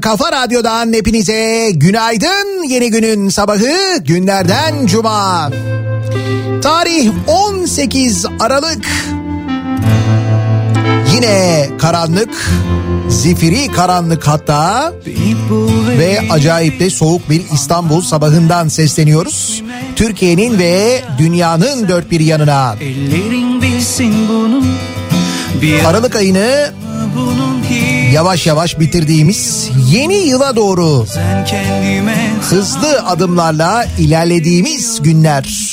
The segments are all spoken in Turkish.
Kafa Radyo'dan hepinize günaydın. Yeni günün sabahı günlerden cuma. Tarih 18 Aralık. Yine karanlık, zifiri karanlık hatta ve acayip de soğuk bir İstanbul sabahından sesleniyoruz. Türkiye'nin ve dünyanın dört bir yanına. Aralık ayını yavaş yavaş bitirdiğimiz yeni yıla doğru hızlı adımlarla ilerlediğimiz günler.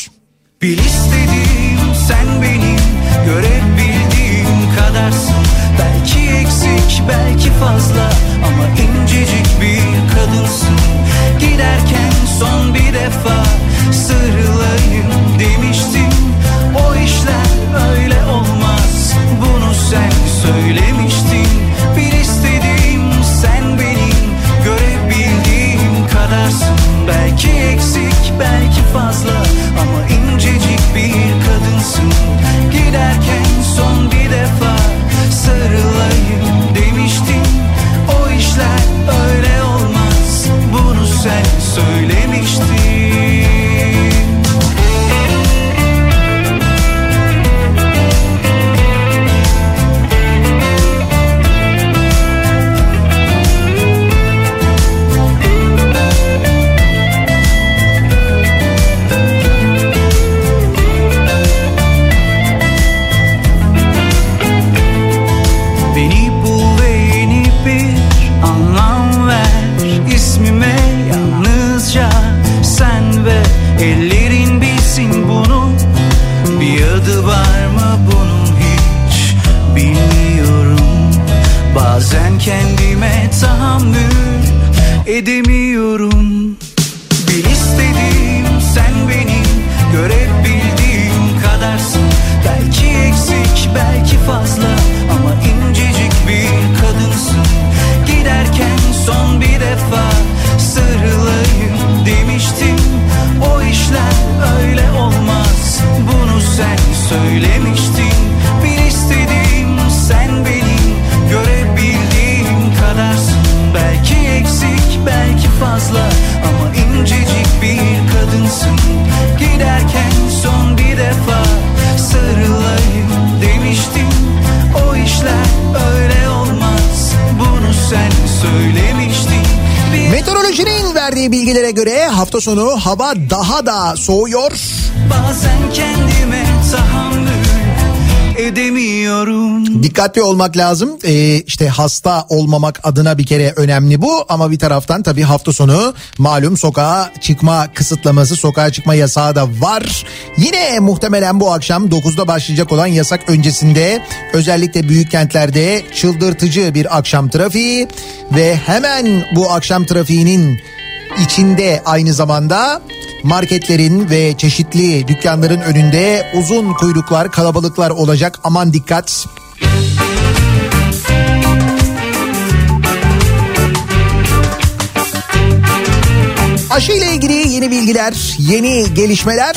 Sonu hava daha da soğuyor. Bazen kendime tahammül edemiyorum Dikkatli olmak lazım. Ee, işte hasta olmamak adına bir kere önemli bu. Ama bir taraftan tabii hafta sonu malum sokağa çıkma kısıtlaması, sokağa çıkma yasağı da var. Yine muhtemelen bu akşam 9'da başlayacak olan yasak öncesinde özellikle büyük kentlerde çıldırtıcı bir akşam trafiği ve hemen bu akşam trafiğinin içinde aynı zamanda marketlerin ve çeşitli dükkanların önünde uzun kuyruklar, kalabalıklar olacak. Aman dikkat. Aşı ile ilgili yeni bilgiler, yeni gelişmeler.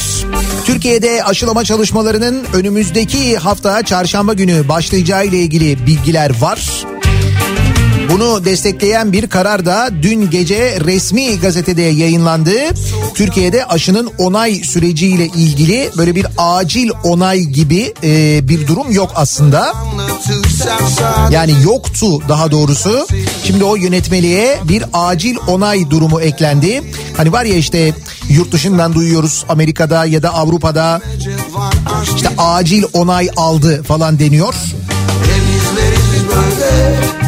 Türkiye'de aşılama çalışmalarının önümüzdeki hafta çarşamba günü başlayacağı ile ilgili bilgiler var. Bunu destekleyen bir karar da dün gece resmi gazetede yayınlandı. Türkiye'de aşının onay süreciyle ilgili böyle bir acil onay gibi e, bir durum yok aslında. Yani yoktu daha doğrusu. Şimdi o yönetmeliğe bir acil onay durumu eklendi. Hani var ya işte yurt dışından duyuyoruz Amerika'da ya da Avrupa'da işte acil onay aldı falan deniyor. Şeyin eskisini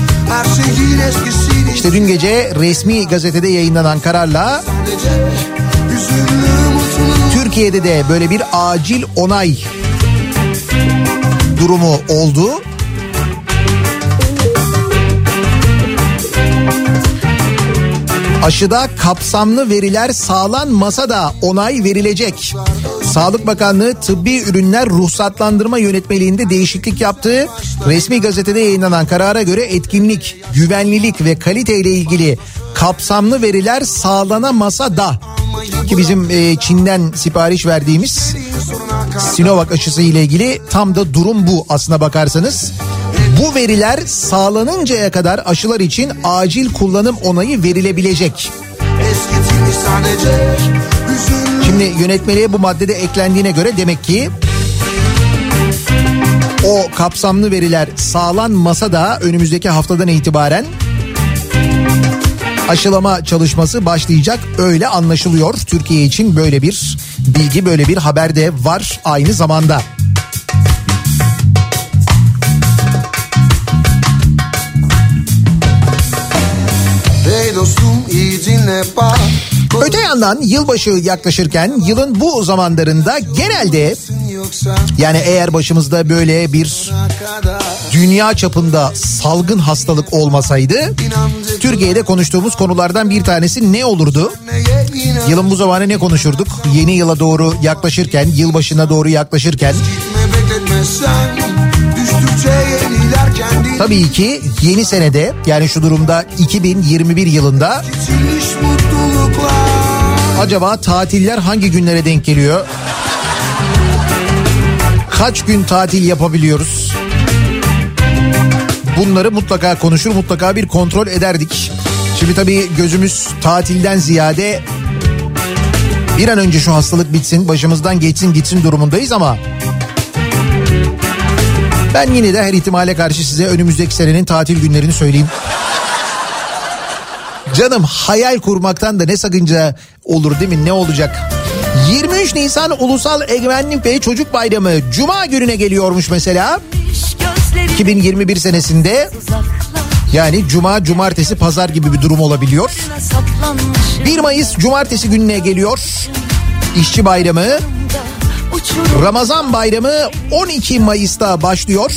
İşte dün gece resmi gazetede yayınlanan kararla Türkiye'de de böyle bir acil onay durumu oldu. Aşıda kapsamlı veriler sağlanmasa da onay verilecek. Sağlık Bakanlığı tıbbi ürünler ruhsatlandırma yönetmeliğinde değişiklik yaptı. Resmi gazetede yayınlanan karara göre etkinlik, güvenlilik ve kalite ile ilgili kapsamlı veriler sağlanamasa da ki bizim e, Çin'den sipariş verdiğimiz Sinovac aşısı ile ilgili tam da durum bu aslına bakarsanız. Bu veriler sağlanıncaya kadar aşılar için acil kullanım onayı verilebilecek. Şimdi yönetmeliğe bu maddede eklendiğine göre demek ki o kapsamlı veriler sağlanmasa da önümüzdeki haftadan itibaren aşılama çalışması başlayacak öyle anlaşılıyor. Türkiye için böyle bir bilgi böyle bir haber de var aynı zamanda. Hey dostum iyi dinle bak Öte yandan yılbaşı yaklaşırken yılın bu zamanlarında genelde yani eğer başımızda böyle bir dünya çapında salgın hastalık olmasaydı Türkiye'de konuştuğumuz konulardan bir tanesi ne olurdu? Yılın bu zamanı ne konuşurduk? Yeni yıla doğru yaklaşırken, yılbaşına doğru yaklaşırken tabii ki yeni senede yani şu durumda 2021 yılında acaba tatiller hangi günlere denk geliyor? Kaç gün tatil yapabiliyoruz? Bunları mutlaka konuşur, mutlaka bir kontrol ederdik. Şimdi tabii gözümüz tatilden ziyade bir an önce şu hastalık bitsin, başımızdan geçsin gitsin durumundayız ama ben yine de her ihtimale karşı size önümüzdeki senenin tatil günlerini söyleyeyim. Canım hayal kurmaktan da ne sakınca olur değil mi? Ne olacak? 23 Nisan Ulusal Egemenlik ve Çocuk Bayramı Cuma gününe geliyormuş mesela. 2021 senesinde yani Cuma, Cumartesi, Pazar gibi bir durum olabiliyor. 1 Mayıs Cumartesi gününe geliyor. İşçi Bayramı. Ramazan Bayramı 12 Mayıs'ta başlıyor.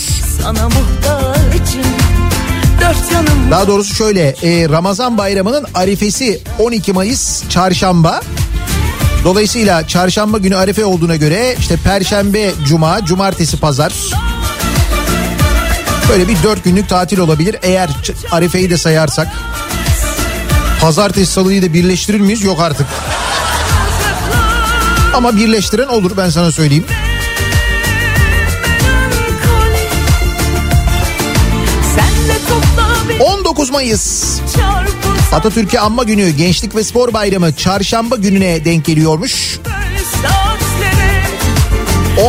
Daha doğrusu şöyle e, Ramazan bayramının arifesi 12 Mayıs çarşamba. Dolayısıyla çarşamba günü Arife olduğuna göre işte perşembe, cuma, cumartesi, pazar böyle bir dört günlük tatil olabilir. Eğer Arife'yi de sayarsak pazartesi salıyı da birleştirir miyiz? Yok artık. Ama birleştiren olur ben sana söyleyeyim. ...19 Mayıs Atatürk'ü anma günü Gençlik ve Spor Bayramı çarşamba gününe denk geliyormuş. böyle saatlere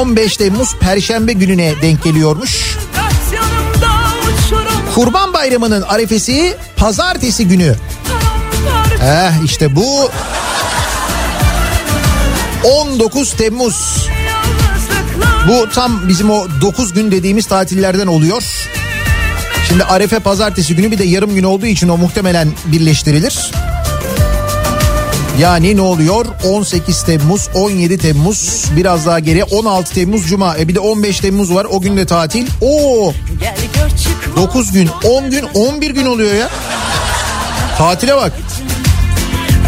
15 Temmuz Perşembe gününe denk geliyormuş. Kurban Bayramı'nın arefesi pazartesi günü. Eh işte bu 19 Temmuz. Bu tam bizim o 9 gün dediğimiz tatillerden oluyor. Şimdi Arefe pazartesi günü bir de yarım gün olduğu için o muhtemelen birleştirilir. Yani ne oluyor? 18 Temmuz, 17 Temmuz, biraz daha geri 16 Temmuz Cuma. E bir de 15 Temmuz var. O gün de tatil. Oo Gel gör çıkma 9 gün, 10 gün, 11 gün oluyor ya. Tatile bak.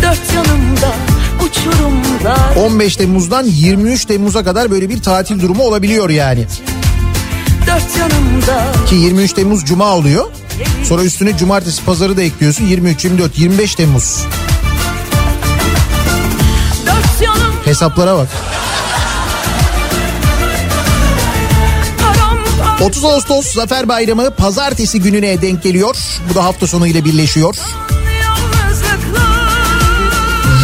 Dört yanımda uçurumlar 15 Temmuz'dan 23 Temmuz'a kadar böyle bir tatil durumu olabiliyor yani. Ki 23 Temmuz Cuma oluyor. Sonra üstüne cumartesi pazarı da ekliyorsun. 23, 24, 25 Temmuz. Hesaplara bak. paramparça 30 Ağustos Zafer Bayramı pazartesi gününe denk geliyor. Bu da hafta sonu ile birleşiyor. yalnızlıklar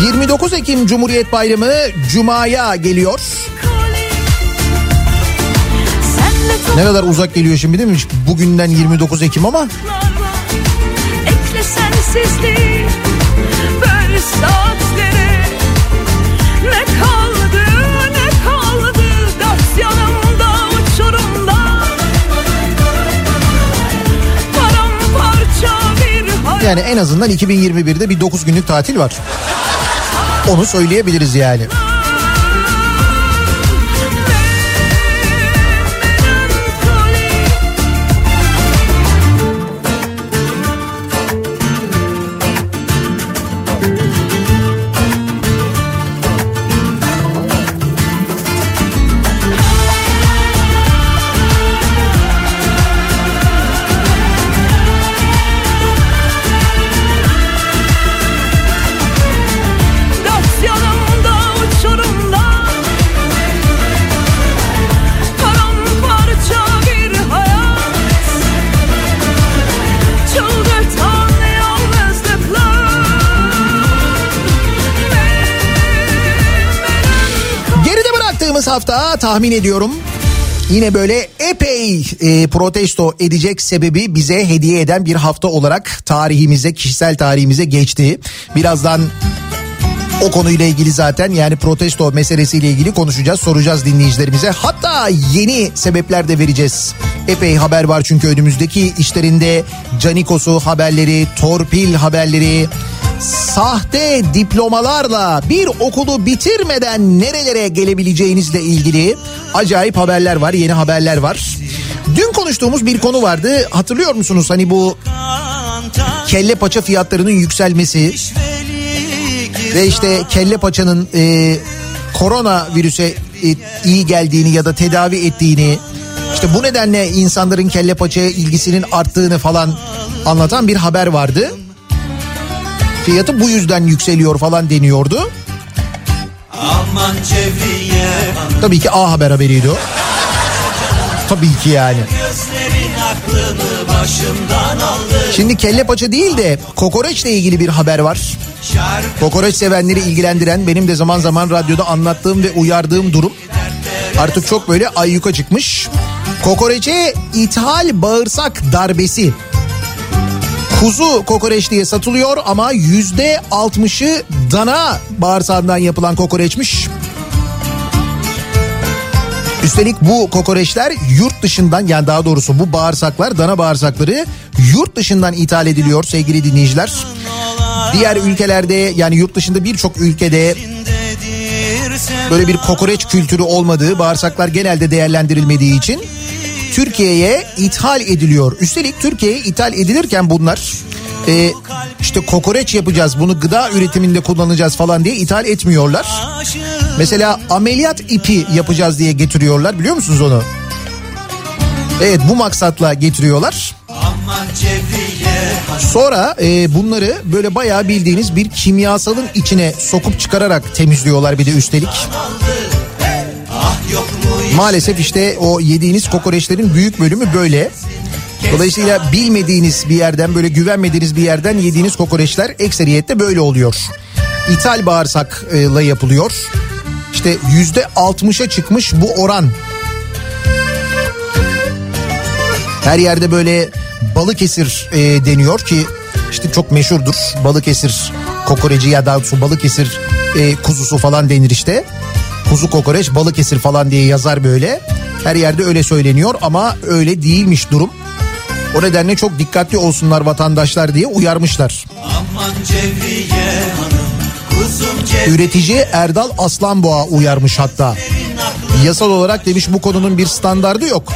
29 Ekim Cumhuriyet Bayramı Cuma'ya geliyor. Ne kadar uzak geliyor şimdi değil mi? Bugünden 29 Ekim ama toplarla Ekle sensizliği Böyle saatlere Ne kaldı ne kaldı Dört yanımda uçurumda Paramparça bir hayat yani en azından 2021'de bir 9 günlük tatil var. Onu söyleyebiliriz yani. Hafta tahmin ediyorum yine böyle epey e, protesto edecek sebebi bize hediye eden bir hafta olarak tarihimize, kişisel tarihimize geçti. Birazdan o konuyla ilgili zaten yani protesto meselesiyle ilgili konuşacağız, soracağız dinleyicilerimize. Hatta yeni sebepler de vereceğiz. Epey haber var çünkü önümüzdeki işlerinde Canikos'u haberleri, torpil haberleri, sahte diplomalarla bir okulu bitirmeden nerelere gelebileceğinizle ilgili acayip haberler var, yeni haberler var. Dün konuştuğumuz bir konu vardı. Hatırlıyor musunuz? Hani bu kelle paça fiyatlarının yükselmesi ve işte kelle paçanın e, korona virüse e, iyi geldiğini ya da tedavi ettiğini işte bu nedenle insanların kelle paçaya ilgisinin arttığını falan anlatan bir haber vardı. Fiyatı bu yüzden yükseliyor falan deniyordu. Aman Cevriye Tabii ki A Haber haberiydi o. Tabii ki yani. Şimdi kelle paça değil de kokoreçle ilgili bir haber var. Kokoreç sevenleri ilgilendiren benim de zaman zaman radyoda anlattığım ve uyardığım durum artık çok böyle ayyuka çıkmış. Kokoreçe ithal bağırsak darbesi. Kuzu kokoreç diye satılıyor ama yüzde altmışı dana bağırsağından yapılan kokoreçmiş. Üstelik bu kokoreçler yurt dışından yani daha doğrusu bu bağırsaklar dana bağırsakları yurt dışından ithal ediliyor sevgili dinleyiciler. Diğer ülkelerde yani yurt dışında birçok ülkede böyle bir kokoreç kültürü olmadığı bağırsaklar genelde değerlendirilmediği için Türkiye'ye ithal ediliyor. Üstelik Türkiye'ye ithal edilirken bunlar e, işte kokoreç yapacağız bunu gıda üretiminde kullanacağız falan diye ithal etmiyorlar. Mesela ameliyat ipi yapacağız diye getiriyorlar biliyor musunuz onu? Evet bu maksatla getiriyorlar. Sonra e, bunları böyle bayağı bildiğiniz bir kimyasalın içine sokup çıkararak temizliyorlar bir de üstelik. Ah yok mu Maalesef işte o yediğiniz kokoreçlerin büyük bölümü böyle. Dolayısıyla bilmediğiniz bir yerden böyle güvenmediğiniz bir yerden yediğiniz kokoreçler ekseriyette böyle oluyor. İthal bağırsakla yapılıyor. İşte yüzde altmışa çıkmış bu oran. Her yerde böyle Balıkesir e, deniyor ki işte çok meşhurdur. Balıkesir kokoreci ya da su Balıkesir e, kuzusu falan denir işte. Kuzu kokoreç Balıkesir falan diye yazar böyle. Her yerde öyle söyleniyor ama öyle değilmiş durum. O nedenle çok dikkatli olsunlar vatandaşlar diye uyarmışlar. Aman Cevriye hanım Kuzum Cevriye Üretici Erdal Aslanboğa uyarmış hatta. Yasal olarak demiş bu konunun bir standardı yok.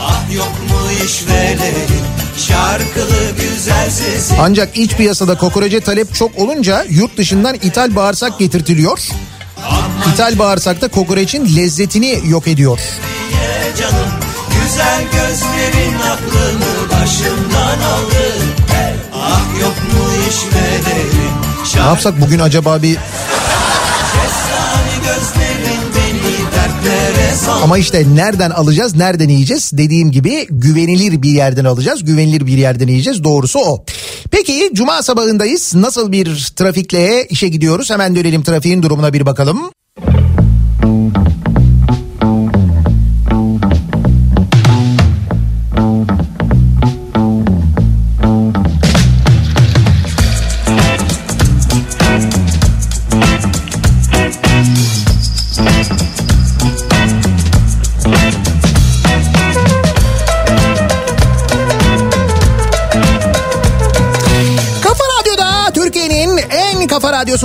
Ah yok mu işvelerin Şarkılı güzel sesi Ancak iç piyasada kokorece talep çok olunca yurt dışından ithal bağırsak getirtiliyor. İthal bağırsak da kokoreçin lezzetini yok ediyor. Canım Güzel gözlerin aklımı başımdan aldı Ah yok mu işvelerin Ne yapsak bugün acaba bir Şarkı ama işte nereden alacağız nereden yiyeceğiz dediğim gibi güvenilir bir yerden alacağız güvenilir bir yerden yiyeceğiz doğrusu o. Peki cuma sabahındayız nasıl bir trafikle işe gidiyoruz hemen dönelim trafiğin durumuna bir bakalım.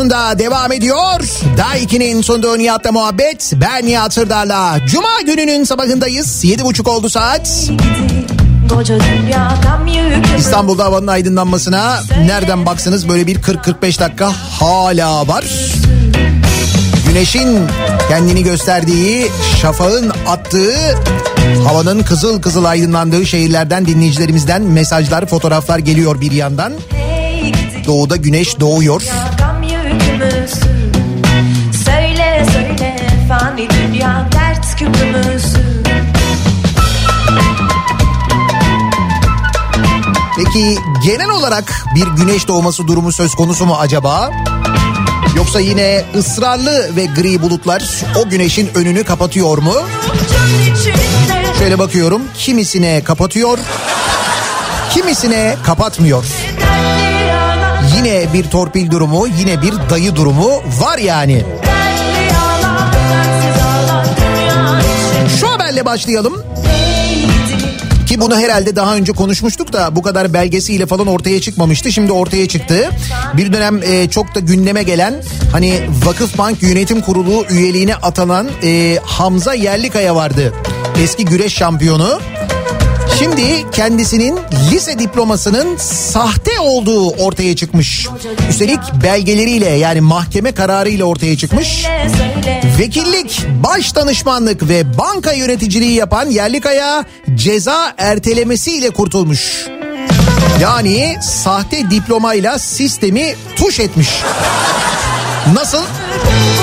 Radyosunda devam ediyor. Daiki'nin sunduğu Nihat'la muhabbet. Ben Nihat Sırdar'la. Cuma gününün sabahındayız. Yedi buçuk oldu saat. İstanbul'da havanın aydınlanmasına nereden baksanız böyle bir 40-45 dakika hala var. Güneşin kendini gösterdiği, şafağın attığı, havanın kızıl kızıl aydınlandığı şehirlerden dinleyicilerimizden mesajlar, fotoğraflar geliyor bir yandan. Doğuda güneş doğuyor. Peki genel olarak bir güneş doğması durumu söz konusu mu acaba? Yoksa yine ısrarlı ve gri bulutlar o güneşin önünü kapatıyor mu? Şöyle bakıyorum kimisine kapatıyor, kimisine kapatmıyor. Yine bir torpil durumu, yine bir dayı durumu var yani. Şu haberle başlayalım. Ki bunu herhalde daha önce konuşmuştuk da bu kadar belgesiyle falan ortaya çıkmamıştı. Şimdi ortaya çıktı. Bir dönem e, çok da gündeme gelen hani Vakıfbank Yönetim Kurulu üyeliğine atanan e, Hamza Yerlikaya vardı. Eski güreş şampiyonu. Şimdi kendisinin lise diplomasının sahte olduğu ortaya çıkmış. Üstelik belgeleriyle yani mahkeme kararıyla ortaya çıkmış. Vekillik, baş danışmanlık ve banka yöneticiliği yapan Yerlikaya ceza ertelemesiyle kurtulmuş. Yani sahte diplomayla sistemi tuş etmiş. Nasıl?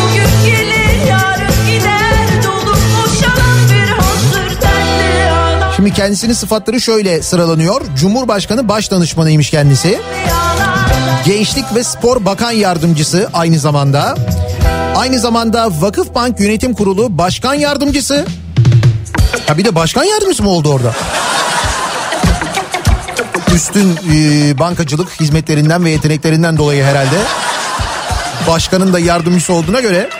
Bugün gelir yarın Şimdi kendisinin sıfatları şöyle sıralanıyor. Cumhurbaşkanı baş danışmanıymış kendisi. Gençlik ve Spor Bakan Yardımcısı aynı zamanda. Aynı zamanda Vakıfbank Yönetim Kurulu Başkan Yardımcısı. Ha bir de başkan yardımcısı mı oldu orada? Üstün e, bankacılık hizmetlerinden ve yeteneklerinden dolayı herhalde. Başkanın da yardımcısı olduğuna göre.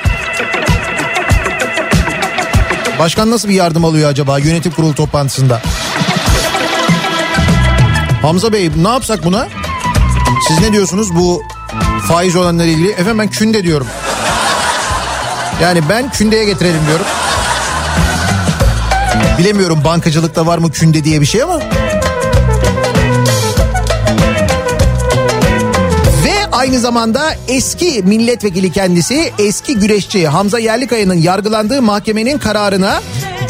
Başkan nasıl bir yardım alıyor acaba yönetim kurulu toplantısında? Hamza Bey ne yapsak buna? Siz ne diyorsunuz bu faiz oranlarıyla ilgili? Efendim ben künde diyorum. Yani ben kündeye getirelim diyorum. Bilemiyorum bankacılıkta var mı künde diye bir şey ama. Aynı zamanda eski milletvekili kendisi eski güreşçi Hamza Yerlikaya'nın yargılandığı mahkemenin kararına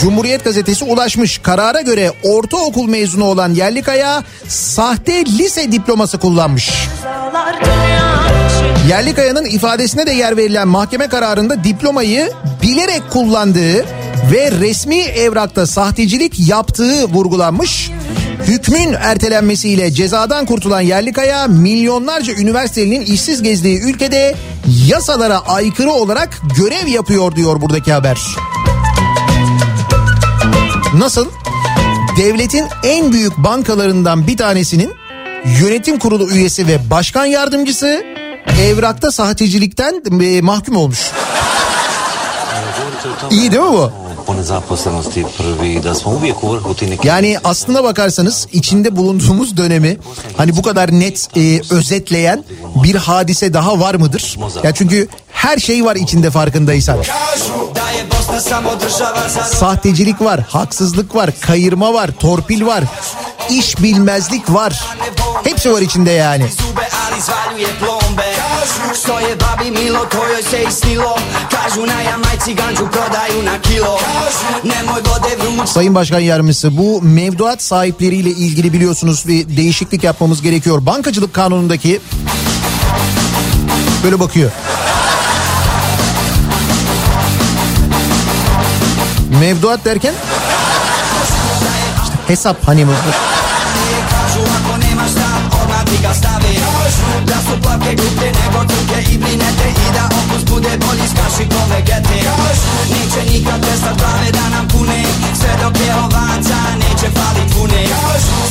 Cumhuriyet gazetesi ulaşmış. Karara göre ortaokul mezunu olan Yerlikaya sahte lise diploması kullanmış. Yerlikaya'nın ifadesine de yer verilen mahkeme kararında diplomayı bilerek kullandığı ve resmi evrakta sahtecilik yaptığı vurgulanmış. Hükmün ertelenmesiyle cezadan kurtulan Yerlikaya milyonlarca üniversitelinin işsiz gezdiği ülkede yasalara aykırı olarak görev yapıyor diyor buradaki haber. Nasıl? Devletin en büyük bankalarından bir tanesinin yönetim kurulu üyesi ve başkan yardımcısı evrakta sahtecilikten e, mahkum olmuş. İyi değil mi bu? Yani aslına bakarsanız içinde bulunduğumuz dönemi hani bu kadar net e, özetleyen bir hadise daha var mıdır? Ya çünkü her şey var içinde farkındaysan. Sahtecilik var, haksızlık var, kayırma var, torpil var, iş bilmezlik var. Hepsi var içinde yani. zube, ali zvaljuje plombe Što je babi milo, to joj se isnilo Kažu na Jamajci ganđu prodaju na kilo Nemoj vode vruć Sayın Başkan Yardımcısı bu mevduat sahipleriyle ilgili biliyorsunuz bir değişiklik yapmamız gerekiyor. Bankacılık kanunundaki böyle bakıyor. Mevduat derken işte hesap hani bu. Stavi Da su plavke gluplje nego trunke i brinete I da okus bude bolji s kašikom vegete Neće nikad prestat glave da nam pune Sve dok je ovaca neće falit vune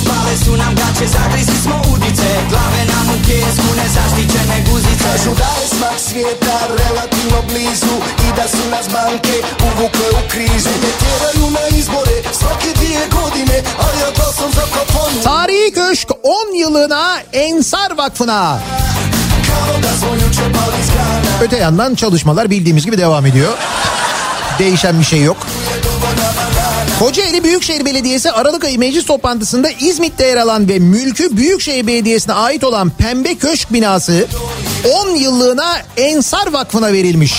Spale su nam gaće, zagrizi smo udice Glave nam u pjesku, nezaštićene guzice Kažu da je smak svijeta relativno blizu I da su nas banke uvukle u krizu Ne tjeraju na izbore svake dvije godine Ali ja glasam za kafanu Tarihi Köşk 10 yılına Ensar Vakfı'na. Öte yandan çalışmalar bildiğimiz gibi devam ediyor. Değişen bir şey yok. Kocaeli Büyükşehir Belediyesi Aralık ayı meclis toplantısında İzmit'te yer alan ve mülkü Büyükşehir Belediyesi'ne ait olan Pembe Köşk binası 10 yıllığına Ensar Vakfı'na verilmiş.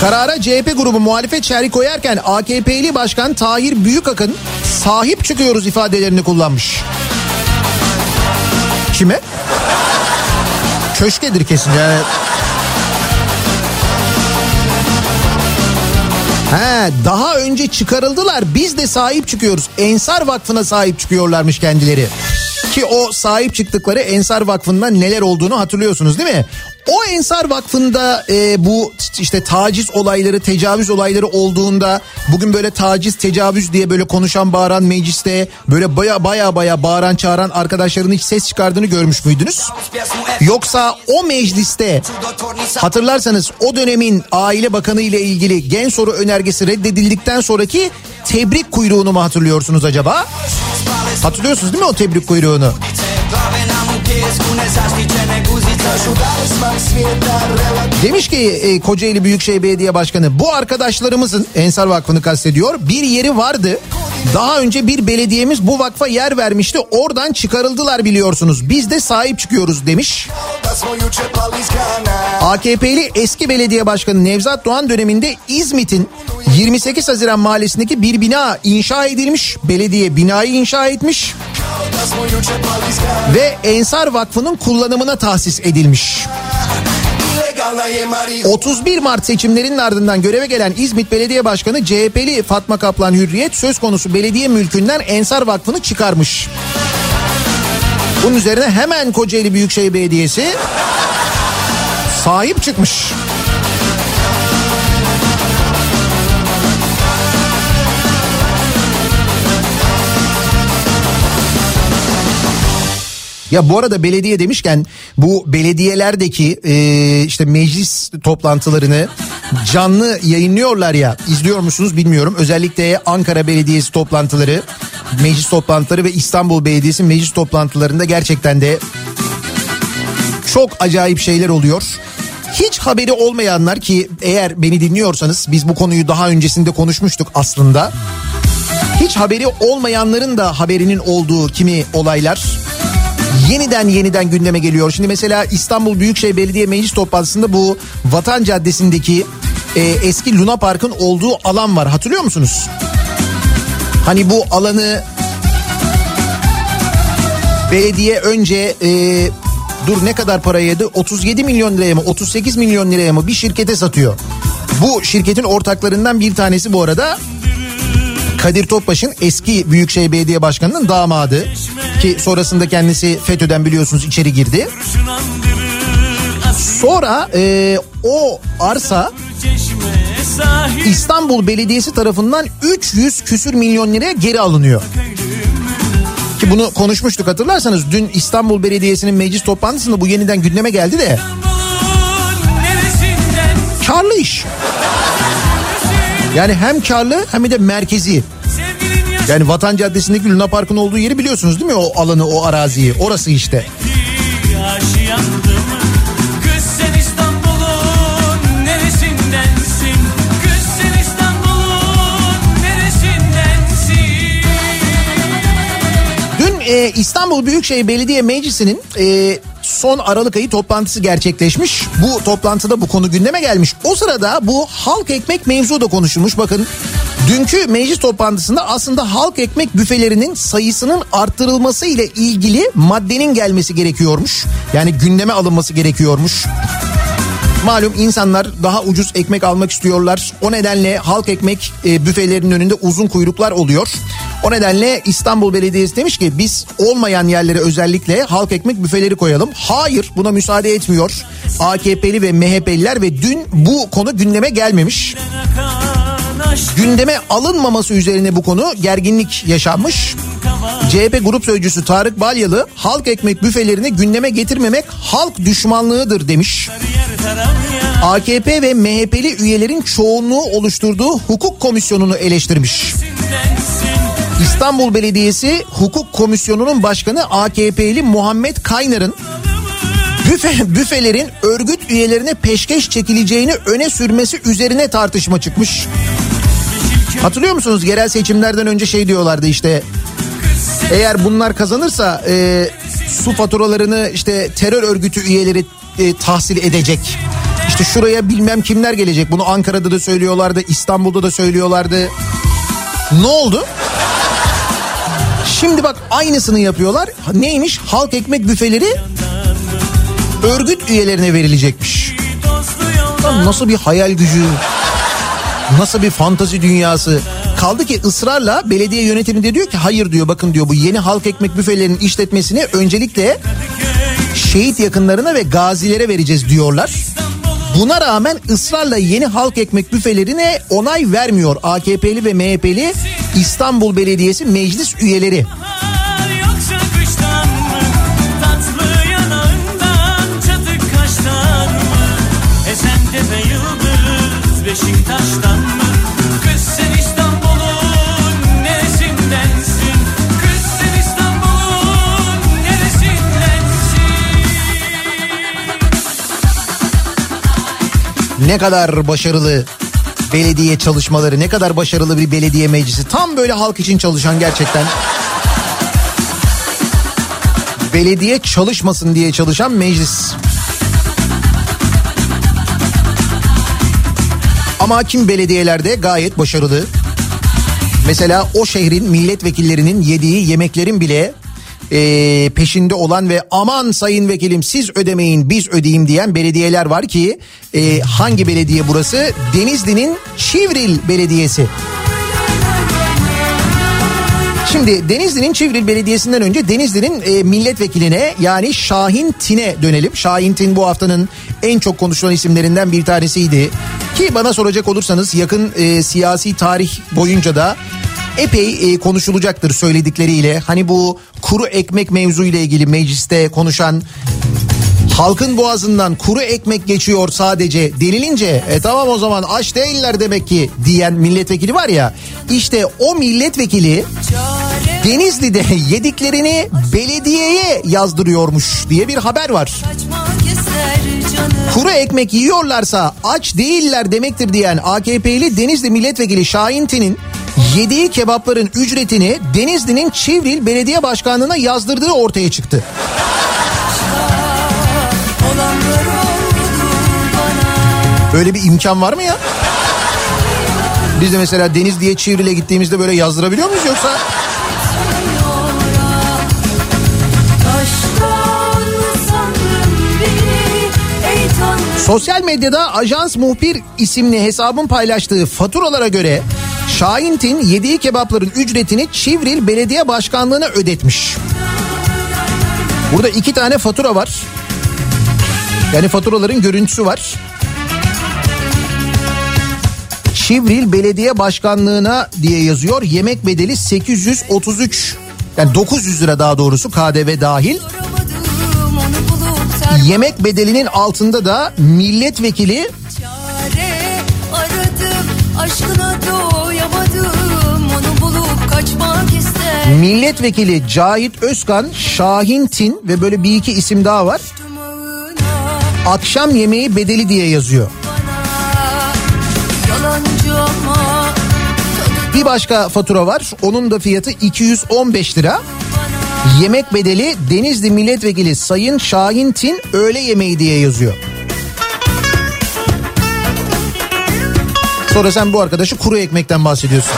Karara CHP grubu muhalefet şerhi koyarken AKP'li Başkan Tahir Büyükakın sahip çıkıyoruz ifadelerini kullanmış. Kime? Köşkedir kesin yani. He, daha önce çıkarıldılar biz de sahip çıkıyoruz. Ensar Vakfı'na sahip çıkıyorlarmış kendileri. Ki o sahip çıktıkları Ensar Vakfı'nda neler olduğunu hatırlıyorsunuz değil mi? O Ensar Vakfı'nda e, bu işte taciz olayları, tecavüz olayları olduğunda bugün böyle taciz, tecavüz diye böyle konuşan, bağıran mecliste böyle baya baya baya bağıran, çağıran arkadaşların hiç ses çıkardığını görmüş müydünüz? Yoksa o mecliste Hatırlarsanız o dönemin Aile Bakanı ile ilgili gen soru önergesi reddedildikten sonraki tebrik kuyruğunu mu hatırlıyorsunuz acaba? Hatırlıyorsunuz değil mi o tebrik kuyruğunu? Demiş ki e, Kocaeli Büyükşehir Belediye Başkanı bu arkadaşlarımızın Ensar Vakfı'nı kastediyor bir yeri vardı. Daha önce bir belediyemiz bu vakfa yer vermişti oradan çıkarıldılar biliyorsunuz biz de sahip çıkıyoruz demiş. AKP'li eski belediye başkanı Nevzat Doğan döneminde İzmit'in 28 Haziran mahallesindeki bir bina inşa edilmiş. Belediye binayı inşa etmiş ve Ensar Vakfı'nın kullanımına tahsis edilmiş. Ilegalna je Marija 31 Mart seçimlerinin ardından göreve gelen İzmit Belediye Başkanı CHP'li Fatma Kaplan Hürriyet söz konusu belediye mülkünden Ensar Vakfı'nı çıkarmış. Bunun üzerine hemen Kocaeli Büyükşehir Belediyesi sahip çıkmış. Ya bu arada belediye demişken bu belediyelerdeki e, işte meclis toplantılarını canlı yayınlıyorlar ya izliyor musunuz bilmiyorum. Özellikle Ankara Belediyesi toplantıları, meclis toplantıları ve İstanbul Belediyesi meclis toplantılarında gerçekten de çok acayip şeyler oluyor. Hiç haberi olmayanlar ki eğer beni dinliyorsanız biz bu konuyu daha öncesinde konuşmuştuk aslında. Hiç haberi olmayanların da haberinin olduğu kimi olaylar yeniden yeniden gündeme geliyor. Şimdi mesela İstanbul Büyükşehir Belediye Meclis toplantısında bu Vatan Caddesi'ndeki e, eski Luna Park'ın olduğu alan var. Hatırlıyor musunuz? Hani bu alanı belediye önce e, dur ne kadar para yedi? 37 milyon liraya mı 38 milyon liraya mı bir şirkete satıyor. Bu şirketin ortaklarından bir tanesi bu arada Kadir Topbaş'ın eski Büyükşehir Belediye Başkanı'nın damadı ki sonrasında kendisi FETÖ'den biliyorsunuz içeri girdi. Sonra e, o arsa İstanbul Belediyesi tarafından 300 küsür milyon liraya geri alınıyor. Ki bunu konuşmuştuk hatırlarsanız dün İstanbul Belediyesi'nin meclis toplantısında bu yeniden gündeme geldi de karlı iş. Yani hem karlı hem de merkezi. Yani Vatan Caddesi'ndeki Luna Park'ın olduğu yeri biliyorsunuz değil mi? O alanı, o araziyi. Orası işte. Dün e, İstanbul Büyükşehir Belediye Meclisi'nin e, son Aralık ayı toplantısı gerçekleşmiş. Bu toplantıda bu konu gündeme gelmiş. O sırada bu halk ekmek mevzu da konuşulmuş. Bakın dünkü meclis toplantısında aslında halk ekmek büfelerinin sayısının arttırılması ile ilgili maddenin gelmesi gerekiyormuş. Yani gündeme alınması gerekiyormuş. Malum insanlar daha ucuz ekmek almak istiyorlar. O nedenle halk ekmek e, büfelerinin önünde uzun kuyruklar oluyor. O nedenle İstanbul Belediyesi demiş ki biz olmayan yerlere özellikle halk ekmek büfeleri koyalım. Hayır buna müsaade etmiyor. AKP'li ve MHP'liler ve dün bu konu gündeme gelmemiş. Gündeme alınmaması üzerine bu konu gerginlik yaşanmış. CHP Grup Sözcüsü Tarık Balyalı halk ekmek büfelerini gündeme getirmemek halk düşmanlığıdır demiş. AKP ve MHP'li üyelerin çoğunluğu oluşturduğu hukuk komisyonunu eleştirmiş. İstanbul Belediyesi Hukuk Komisyonu'nun başkanı AKP'li Muhammed Kaynar'ın büfe, büfelerin örgüt üyelerine peşkeş çekileceğini öne sürmesi üzerine tartışma çıkmış. Hatırlıyor musunuz yerel seçimlerden önce şey diyorlardı işte eğer bunlar kazanırsa e, su faturalarını işte terör örgütü üyeleri e, tahsil edecek. İşte şuraya bilmem kimler gelecek. Bunu Ankara'da da söylüyorlardı, İstanbul'da da söylüyorlardı. Ne oldu? Şimdi bak aynısını yapıyorlar. Neymiş? Halk ekmek büfeleri örgüt üyelerine verilecekmiş. Nasıl bir hayal gücü? Nasıl bir fantazi dünyası? Kaldı ki ısrarla belediye yönetimi de diyor ki hayır diyor bakın diyor bu yeni halk ekmek büfelerinin işletmesini öncelikle şehit yakınlarına ve gazilere vereceğiz diyorlar. Buna rağmen ısrarla yeni halk ekmek büfelerine onay vermiyor AKP'li ve MHP'li İstanbul Belediyesi meclis üyeleri. Beşiktaş'tan Ne kadar başarılı belediye çalışmaları, ne kadar başarılı bir belediye meclisi. Tam böyle halk için çalışan gerçekten. Belediye çalışmasın diye çalışan meclis. Ama kim belediyelerde gayet başarılı. Mesela o şehrin milletvekillerinin yediği yemeklerin bile e, peşinde olan ve aman sayın vekilim siz ödemeyin biz ödeyeyim diyen belediyeler var ki e, hangi belediye burası? Denizli'nin Çivril Belediyesi. Şimdi Denizli'nin Çivril Belediyesi'nden önce Denizli'nin e, milletvekiline yani Şahin Tin'e dönelim. Şahin Tin bu haftanın en çok konuşulan isimlerinden bir tanesiydi. Ki bana soracak olursanız yakın e, siyasi tarih boyunca da epey e, konuşulacaktır söyledikleriyle. Hani bu kuru ekmek mevzu ile ilgili mecliste konuşan halkın boğazından kuru ekmek geçiyor sadece denilince e tamam o zaman aç değiller demek ki diyen milletvekili var ya işte o milletvekili Denizli'de yediklerini belediyeye yazdırıyormuş diye bir haber var. Kuru ekmek yiyorlarsa aç değiller demektir diyen AKP'li Denizli milletvekili Şahin Tin'in yediği kebapların ücretini Denizli'nin Çivril Belediye Başkanlığı'na yazdırdığı ortaya çıktı. Böyle bir imkan var mı ya? Biz de mesela Denizli'ye Çivril'e gittiğimizde böyle yazdırabiliyor muyuz yoksa? Sosyal medyada Ajans Muhbir isimli hesabın paylaştığı faturalara göre Şahintin yediği kebapların ücretini Çivril Belediye Başkanlığı'na ödetmiş. Burada iki tane fatura var. Yani faturaların görüntüsü var. Çivril Belediye Başkanlığı'na diye yazıyor. Yemek bedeli 833 yani 900 lira daha doğrusu KDV dahil. Yemek bedelinin altında da milletvekili çare aradım aşkına doyamadım milletvekili Cahit Özkan, Şahin Tin ve böyle bir iki isim daha var. Akşam yemeği bedeli diye yazıyor. Bir başka fatura var. Onun da fiyatı 215 lira. Yemek bedeli Denizli Milletvekili Sayın Şahin Tin öğle yemeği diye yazıyor. Sonra sen bu arkadaşı kuru ekmekten bahsediyorsun.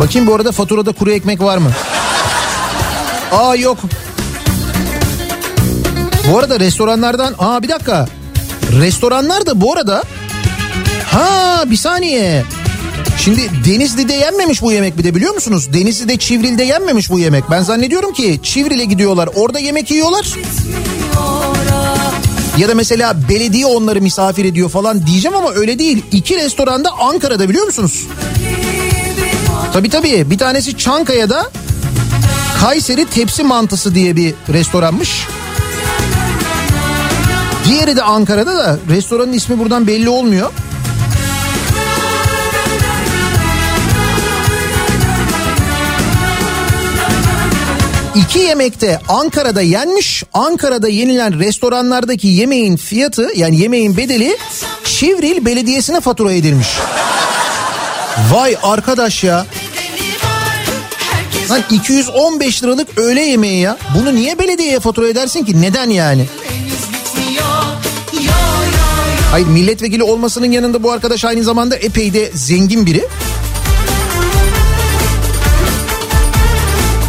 Bakayım bu arada faturada kuru ekmek var mı? Aa yok. Bu arada restoranlardan... Aa bir dakika. Restoranlar da bu arada... Ha bir saniye. Şimdi Denizli'de yenmemiş bu yemek bir de biliyor musunuz? Denizli'de Çivril'de yenmemiş bu yemek. Ben zannediyorum ki Çivril'e gidiyorlar orada yemek yiyorlar. Ya da mesela belediye onları misafir ediyor falan diyeceğim ama öyle değil. İki restoranda Ankara'da biliyor musunuz? Tabii tabii bir tanesi Çankaya'da Kayseri Tepsi Mantısı diye bir restoranmış. Diğeri de Ankara'da da restoranın ismi buradan belli olmuyor. İki yemekte Ankara'da yenmiş. Ankara'da yenilen restoranlardaki yemeğin fiyatı yani yemeğin bedeli Şivril Belediyesi'ne fatura edilmiş. Vay arkadaş ya. Lan 215 liralık öğle yemeği ya. Bunu niye belediyeye fatura edersin ki? Neden yani? Hayır milletvekili olmasının yanında bu arkadaş aynı zamanda epey de zengin biri.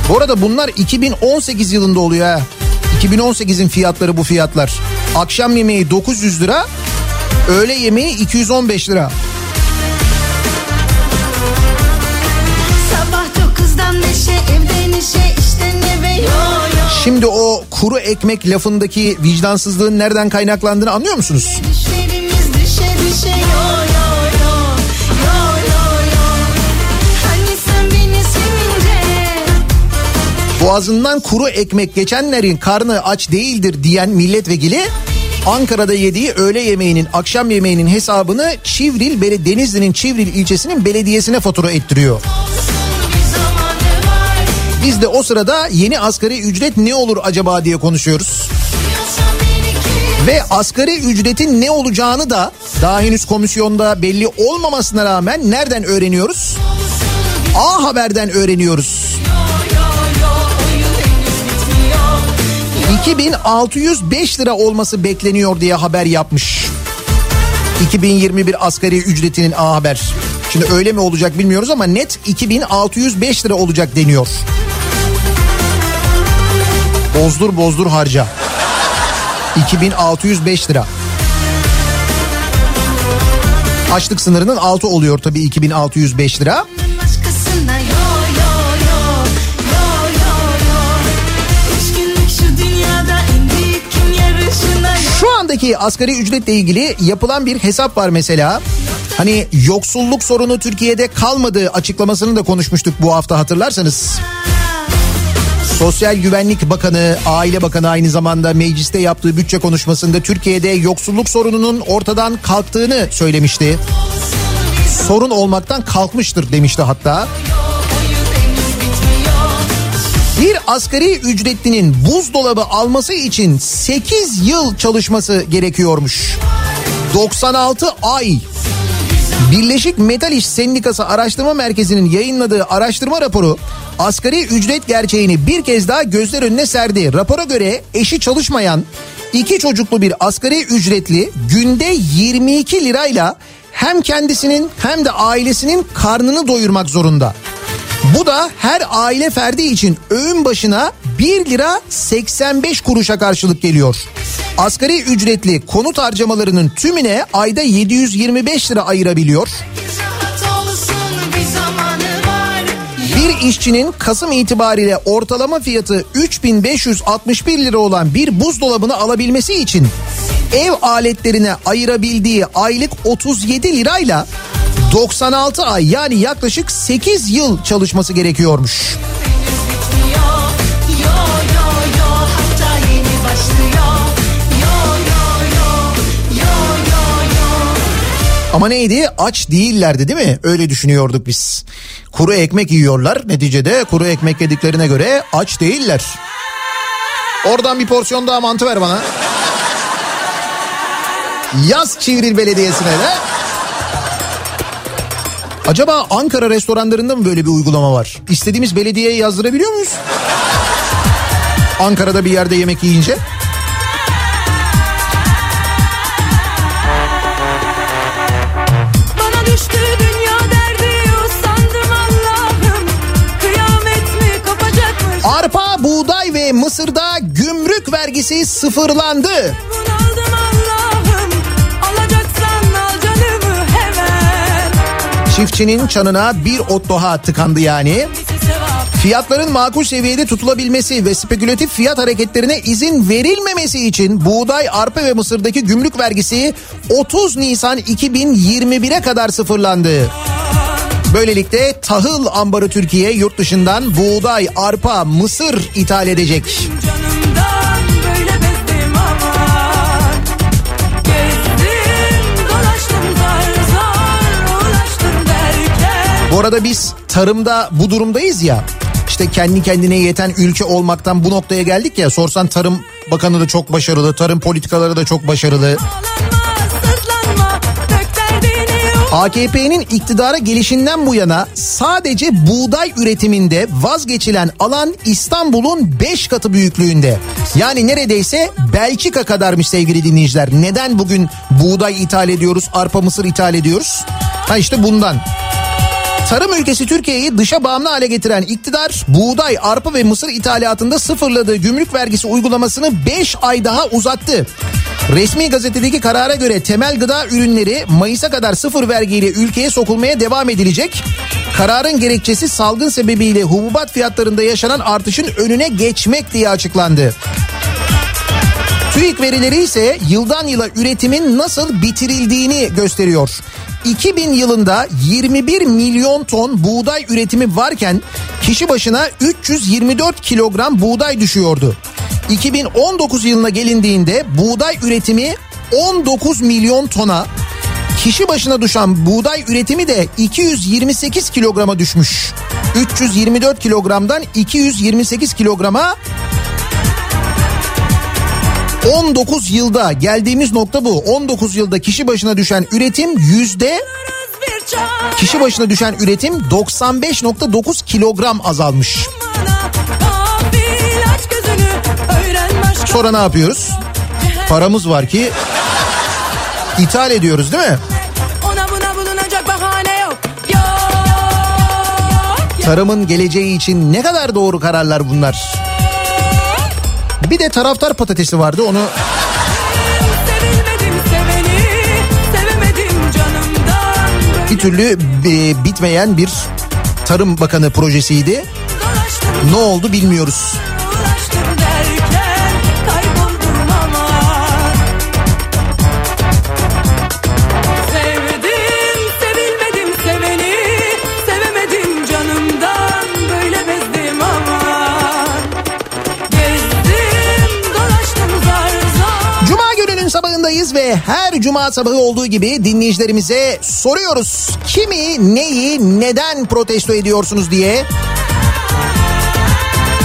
Bu arada bunlar 2018 yılında oluyor ha. 2018'in fiyatları bu fiyatlar. Akşam yemeği 900 lira, öğle yemeği 215 lira. Şimdi o kuru ekmek lafındaki vicdansızlığın nereden kaynaklandığını anlıyor musunuz? Hani Boğazından kuru ekmek geçenlerin karnı aç değildir diyen milletvekili Ankara'da yediği öğle yemeğinin, akşam yemeğinin hesabını Çivril, Denizli'nin Çivril ilçesinin belediyesine fatura ettiriyor. var Biz de o sırada yeni asgari ücret ne olur acaba diye konuşuyoruz. Ve asgari ücretin ne olacağını da daha henüz komisyonda belli olmamasına rağmen nereden öğreniyoruz? A Haber'den öğreniyoruz. 2605 lira olması bekleniyor diye haber yapmış. 2021 asgari ücretinin A Haber. Şimdi öyle mi olacak bilmiyoruz ama net 2605 lira olacak deniyor. Bozdur bozdur harca. 2605 lira. Açlık sınırının altı oluyor tabii 2605 lira. şu andaki asgari ücretle ilgili yapılan bir hesap var mesela. Hani yoksulluk sorunu Türkiye'de kalmadığı açıklamasını da konuşmuştuk bu hafta hatırlarsanız. Sosyal Güvenlik Bakanı, Aile Bakanı aynı zamanda mecliste yaptığı bütçe konuşmasında Türkiye'de yoksulluk sorununun ortadan kalktığını söylemişti. Sorun olmaktan kalkmıştır demişti hatta. Bir asgari ücretlinin buzdolabı alması için 8 yıl çalışması gerekiyormuş. 96 ay. Birleşik Metal İş Sendikası Araştırma Merkezi'nin yayınladığı araştırma raporu asgari ücret gerçeğini bir kez daha gözler önüne serdi. Rapora göre eşi çalışmayan iki çocuklu bir asgari ücretli günde 22 lirayla hem kendisinin hem de ailesinin karnını doyurmak zorunda. Bu da her aile ferdi için öğün başına 1 lira 85 kuruşa karşılık geliyor. Asgari ücretli konut harcamalarının tümüne ayda 725 lira ayırabiliyor. Bir işçinin Kasım itibariyle ortalama fiyatı 3561 lira olan bir buzdolabını alabilmesi için ev aletlerine ayırabildiği aylık 37 lirayla 96 ay yani yaklaşık 8 yıl çalışması gerekiyormuş. Ama neydi? Aç değillerdi değil mi? Öyle düşünüyorduk biz. Kuru ekmek yiyorlar. Neticede kuru ekmek yediklerine göre aç değiller. Oradan bir porsiyon daha mantı ver bana. Yaz Çivril Belediyesi'ne de. Acaba Ankara restoranlarında mı böyle bir uygulama var? İstediğimiz belediyeye yazdırabiliyor muyuz? Ankara'da bir yerde yemek yiyince. Ve mısırda gümrük vergisi sıfırlandı. Çiftçinin çanına bir ot daha tıkandı yani. Fiyatların makul seviyede tutulabilmesi ve spekülatif fiyat hareketlerine izin verilmemesi için buğday, arpa ve mısırdaki gümrük vergisi 30 Nisan 2021'e kadar sıfırlandı. Böylelikle tahıl ambarı Türkiye yurt dışından buğday, arpa, mısır ithal edecek. Bu arada biz tarımda bu durumdayız ya. İşte kendi kendine yeten ülke olmaktan bu noktaya geldik ya. Sorsan Tarım Bakanı da çok başarılı, tarım politikaları da çok başarılı. Derdini AKP'nin iktidara gelişinden bu yana sadece buğday üretiminde vazgeçilen alan İstanbul'un 5 katı büyüklüğünde. Yani neredeyse Belçika kadarmış sevgili dinleyiciler. Neden bugün buğday ithal ediyoruz, arpa mısır ithal ediyoruz? Ha işte bundan. Tarım ülkesi Türkiye'yi dışa bağımlı hale getiren iktidar buğday, arpa ve mısır ithalatında sıfırladığı gümrük vergisi uygulamasını 5 ay daha uzattı. Resmi gazetedeki karara göre temel gıda ürünleri Mayıs'a kadar sıfır vergiyle ülkeye sokulmaya devam edilecek. Kararın gerekçesi salgın sebebiyle hububat fiyatlarında yaşanan artışın önüne geçmek diye açıklandı. TÜİK verileri ise yıldan yıla üretimin nasıl bitirildiğini gösteriyor. 2000 yılında 21 milyon ton buğday üretimi varken kişi başına 324 kilogram buğday düşüyordu. 2019 yılına gelindiğinde buğday üretimi 19 milyon tona, kişi başına düşen buğday üretimi de 228 kilograma düşmüş. 324 kilogramdan 228 kilograma 19 yılda geldiğimiz nokta bu. 19 yılda kişi başına düşen üretim yüzde kişi başına düşen üretim 95.9 kilogram azalmış. Sonra ne yapıyoruz? Paramız var ki ithal ediyoruz değil mi? Tarımın geleceği için ne kadar doğru kararlar bunlar. Bir de taraftar patatesi vardı onu Sevilmedim seveni bir türlü e, bitmeyen bir Tarım Bakanı projesiydi. Ne oldu bilmiyoruz. Sabahındayız ve her cuma sabahı olduğu gibi dinleyicilerimize soruyoruz. Kimi, neyi, neden protesto ediyorsunuz diye.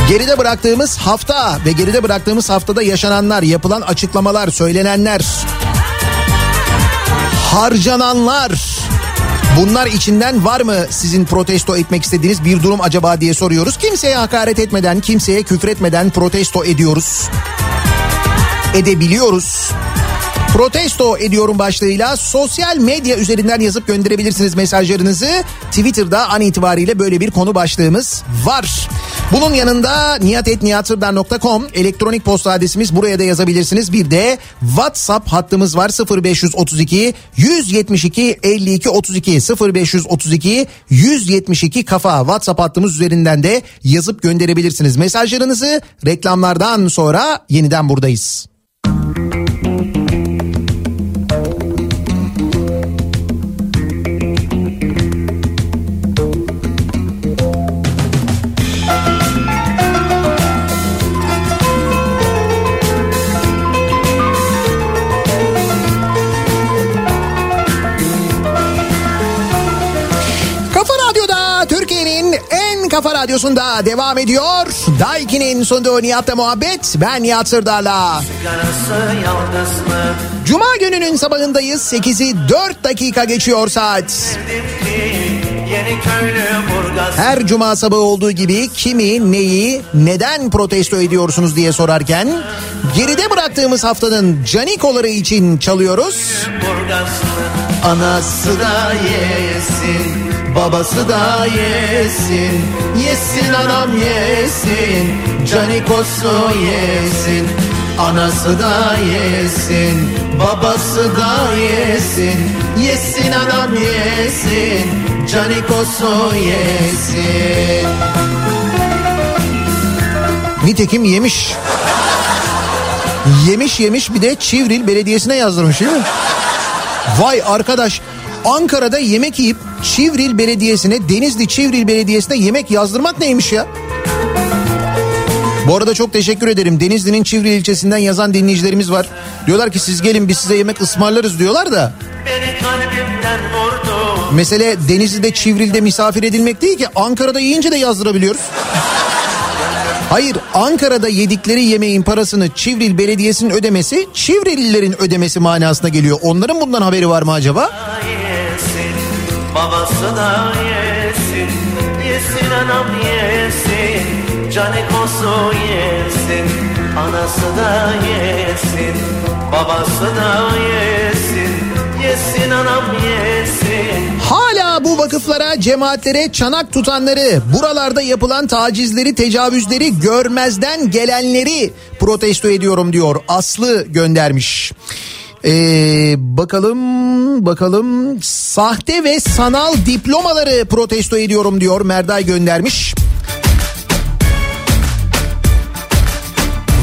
Geride bıraktığımız hafta ve geride bıraktığımız haftada yaşananlar, yapılan açıklamalar, söylenenler, harcananlar. Bunlar içinden var mı sizin protesto etmek istediğiniz bir durum acaba diye soruyoruz. Kimseye hakaret etmeden, kimseye küfretmeden protesto ediyoruz edebiliyoruz. Protesto ediyorum başlığıyla sosyal medya üzerinden yazıp gönderebilirsiniz mesajlarınızı. Twitter'da an itibariyle böyle bir konu başlığımız var. Bunun yanında niyatetniyatsırdar.com elektronik posta adresimiz buraya da yazabilirsiniz. Bir de WhatsApp hattımız var 0532 172 52 32 0532 172 kafa WhatsApp hattımız üzerinden de yazıp gönderebilirsiniz. Mesajlarınızı reklamlardan sonra yeniden buradayız. Kafa radyosunda devam ediyor. Daiki'nin sunduğu Nihat'la muhabbet. Ben Nihat Sırdar'la. Cuma gününün sabahındayız. 8'i 4 dakika geçiyor saat. Her cuma sabahı olduğu gibi kimi, neyi, neden protesto ediyorsunuz diye sorarken geride bıraktığımız haftanın canikoları için çalıyoruz. Anası da yesin, babası da yesin. Yesin anam yesin, canikosu yesin. Anası da yesin, babası da yesin. Yesin anam yesin, canikosu yesin. Nitekim yemiş. Yemiş yemiş bir de Çivril Belediyesi'ne yazdırmış değil mi? Vay arkadaş Ankara'da yemek yiyip Çivril Belediyesi'ne Denizli Çivril Belediyesi'ne yemek yazdırmak neymiş ya? Bu arada çok teşekkür ederim. Denizli'nin Çivril ilçesinden yazan dinleyicilerimiz var. Diyorlar ki siz gelin biz size yemek ısmarlarız diyorlar da. Mesele Denizli'de Çivril'de misafir edilmek değil ki Ankara'da yiyince de yazdırabiliyoruz. Hayır Ankara'da yedikleri yemeğin parasını Çivril Belediyesi'nin ödemesi Çivrillilerin ödemesi manasına geliyor. Onların bundan haberi var mı acaba? yesin Babası da yesin Yesin anam yesin Canikosu yesin Anası da yesin Babası da yesin Yesin anam yesin Hala bu vakıflara, cemaatlere çanak tutanları, buralarda yapılan tacizleri, tecavüzleri görmezden gelenleri protesto ediyorum diyor. Aslı göndermiş. Ee, bakalım bakalım. Sahte ve sanal diplomaları protesto ediyorum diyor Merday göndermiş.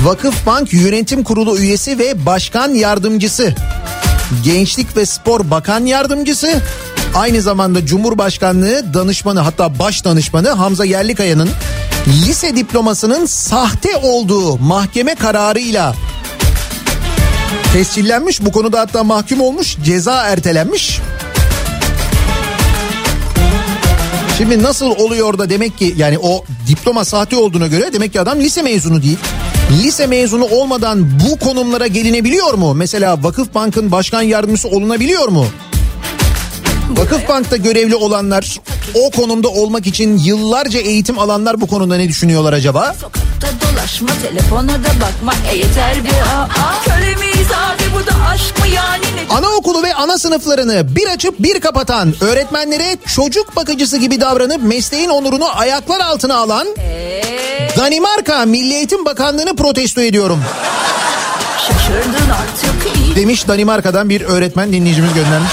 Vakıfbank Yönetim Kurulu üyesi ve başkan yardımcısı. Gençlik ve Spor Bakan Yardımcısı. Aynı zamanda Cumhurbaşkanlığı danışmanı hatta baş danışmanı Hamza Yerlikaya'nın lise diplomasının sahte olduğu mahkeme kararıyla tescillenmiş. Bu konuda hatta mahkum olmuş ceza ertelenmiş. Şimdi nasıl oluyor da demek ki yani o diploma sahte olduğuna göre demek ki adam lise mezunu değil. Lise mezunu olmadan bu konumlara gelinebiliyor mu? Mesela Vakıfbank'ın başkan yardımcısı olunabiliyor mu? Vakıfbank'ta görevli olanlar o konumda olmak için yıllarca eğitim alanlar bu konuda ne düşünüyorlar acaba? Dolaşma telefona da bakma e yeter bir aa Köle miyiz abi bu da aşk mı yani ne Anaokulu ve ana sınıflarını bir açıp bir kapatan öğretmenlere çocuk bakıcısı gibi davranıp mesleğin onurunu ayaklar altına alan Danimarka Milli Eğitim Bakanlığı'nı protesto ediyorum. şaşırdın artık Demiş Danimarka'dan bir öğretmen dinleyicimiz göndermiş.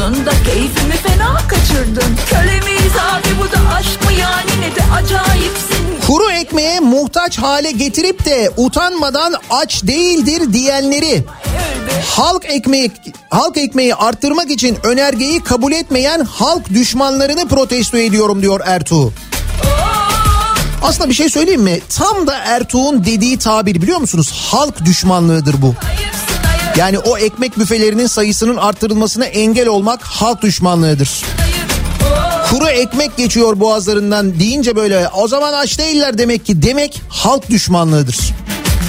Sonunda keyfimi fena kaçırdın Köle miyiz abi bu da aşk mı yani ne de acayipsin Kuru ekmeğe muhtaç hale getirip de utanmadan aç değildir diyenleri halk ekmeği halk ekmeği arttırmak için önergeyi kabul etmeyen halk düşmanlarını protesto ediyorum diyor Ertuğ. Aslında bir şey söyleyeyim mi? Tam da Ertuğ'un dediği tabir biliyor musunuz? Halk düşmanlığıdır bu. Ayıp Yani o ekmek büfelerinin sayısının arttırılmasına engel olmak halk düşmanlığıdır. Kuru ekmek geçiyor boğazlarından deyince böyle o zaman aç değiller demek ki demek halk düşmanlığıdır.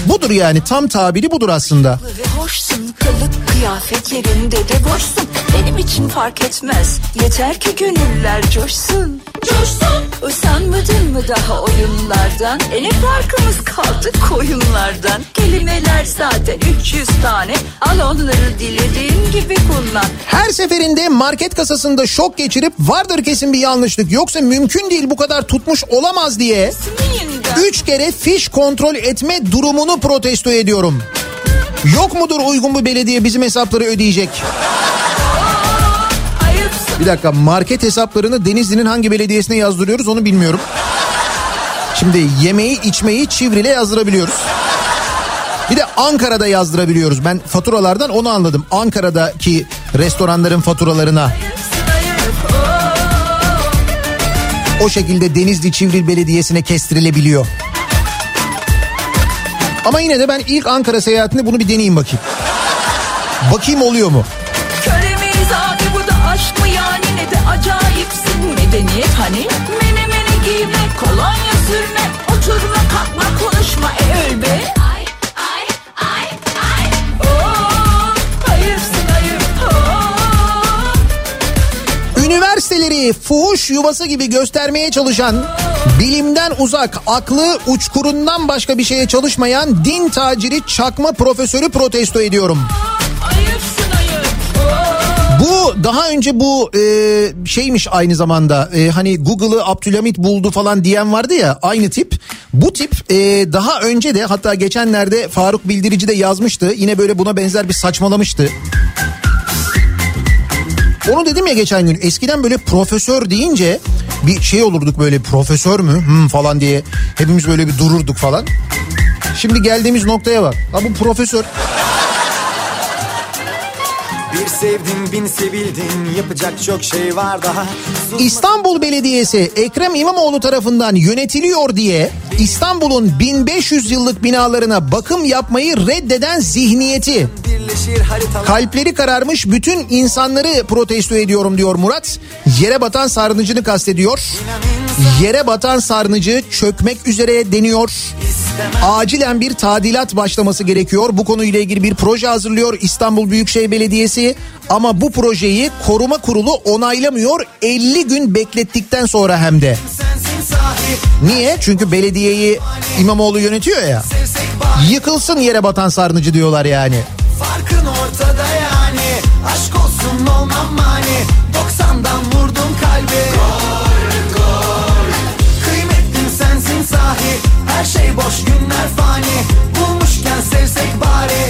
Budur yani tam tabiri budur aslında. Hoşsun Kılık kıyafet yerinde de boşsun. Benim için fark etmez. Yeter ki gönüller coşsun. Coşsun. Usanmadın mı daha oyunlardan? E ne farkımız kaldı koyunlardan. Kelimeler zaten 300 tane. Al onları dilediğin gibi kullan. Her seferinde market kasasında şok geçirip vardır kesin bir yanlışlık yoksa mümkün değil bu kadar tutmuş olamaz diye? 3 kere fiş kontrol etme durumunu protesto ediyorum. Yok mudur uygun bir belediye bizim hesapları ödeyecek? Bir dakika market hesaplarını Denizli'nin hangi belediyesine yazdırıyoruz onu bilmiyorum. Şimdi yemeği içmeyi Çivril'e yazdırabiliyoruz. Bir de Ankara'da yazdırabiliyoruz. Ben faturalardan onu anladım. Ankara'daki restoranların faturalarına o şekilde Denizli Çivril Belediyesi'ne kestirilebiliyor. Ama yine de ben ilk Ankara seyahatinde bunu bir deneyeyim bakayım. Bakayım oluyor mu? Köle miyiz abi bu da aşk mı yani? Ne de acayipsin. Medeniyet hani? Menemeni giyme kolonya sürme Oturma kalkma konuşma. E öl be Üniversiteleri fuhuş yuvası gibi göstermeye çalışan, bilimden uzak, aklı uçkurundan başka bir şeye çalışmayan din taciri çakma profesörü protesto ediyorum. Bu daha önce bu e, şeymiş aynı zamanda e, hani Google'ı Abdülhamit buldu falan diyen vardı ya aynı tip. Bu tip e, daha önce de hatta geçenlerde Faruk Bildirici de yazmıştı. Yine böyle buna benzer bir saçmalamıştı. Onu dedim ya geçen gün eskiden böyle profesör deyince bir şey olurduk böyle profesör mü Hmm, falan diye hepimiz böyle bir dururduk falan. Şimdi geldiğimiz noktaya bak. Ha bu profesör. Bir sevdim bin sevildin yapacak çok şey var daha. İstanbul Belediyesi Ekrem İmamoğlu tarafından yönetiliyor diye İstanbul'un 1500 yıllık binalarına bakım yapmayı reddeden zihniyeti kalpleri kararmış bütün insanları protesto ediyorum diyor Murat. Yere batan sarnıcını kastediyor. Yere batan sarnıcı çökmek üzere deniyor. Acilen bir tadilat başlaması gerekiyor. Bu konuyla ilgili bir proje hazırlıyor İstanbul Büyükşehir Belediyesi. Ama bu projeyi koruma kurulu onaylamıyor 50 gün beklettikten sonra hem de. Niye? Çünkü belediyeyi İmamoğlu yönetiyor ya. Yıkılsın yere batan sarnıcı diyorlar yani. farkın ortada yani. Aşk olsun olmam mani 90'dan vurdum kalbi. Gol. Her şey boş günler fani. Bulmuşken sevsek bari.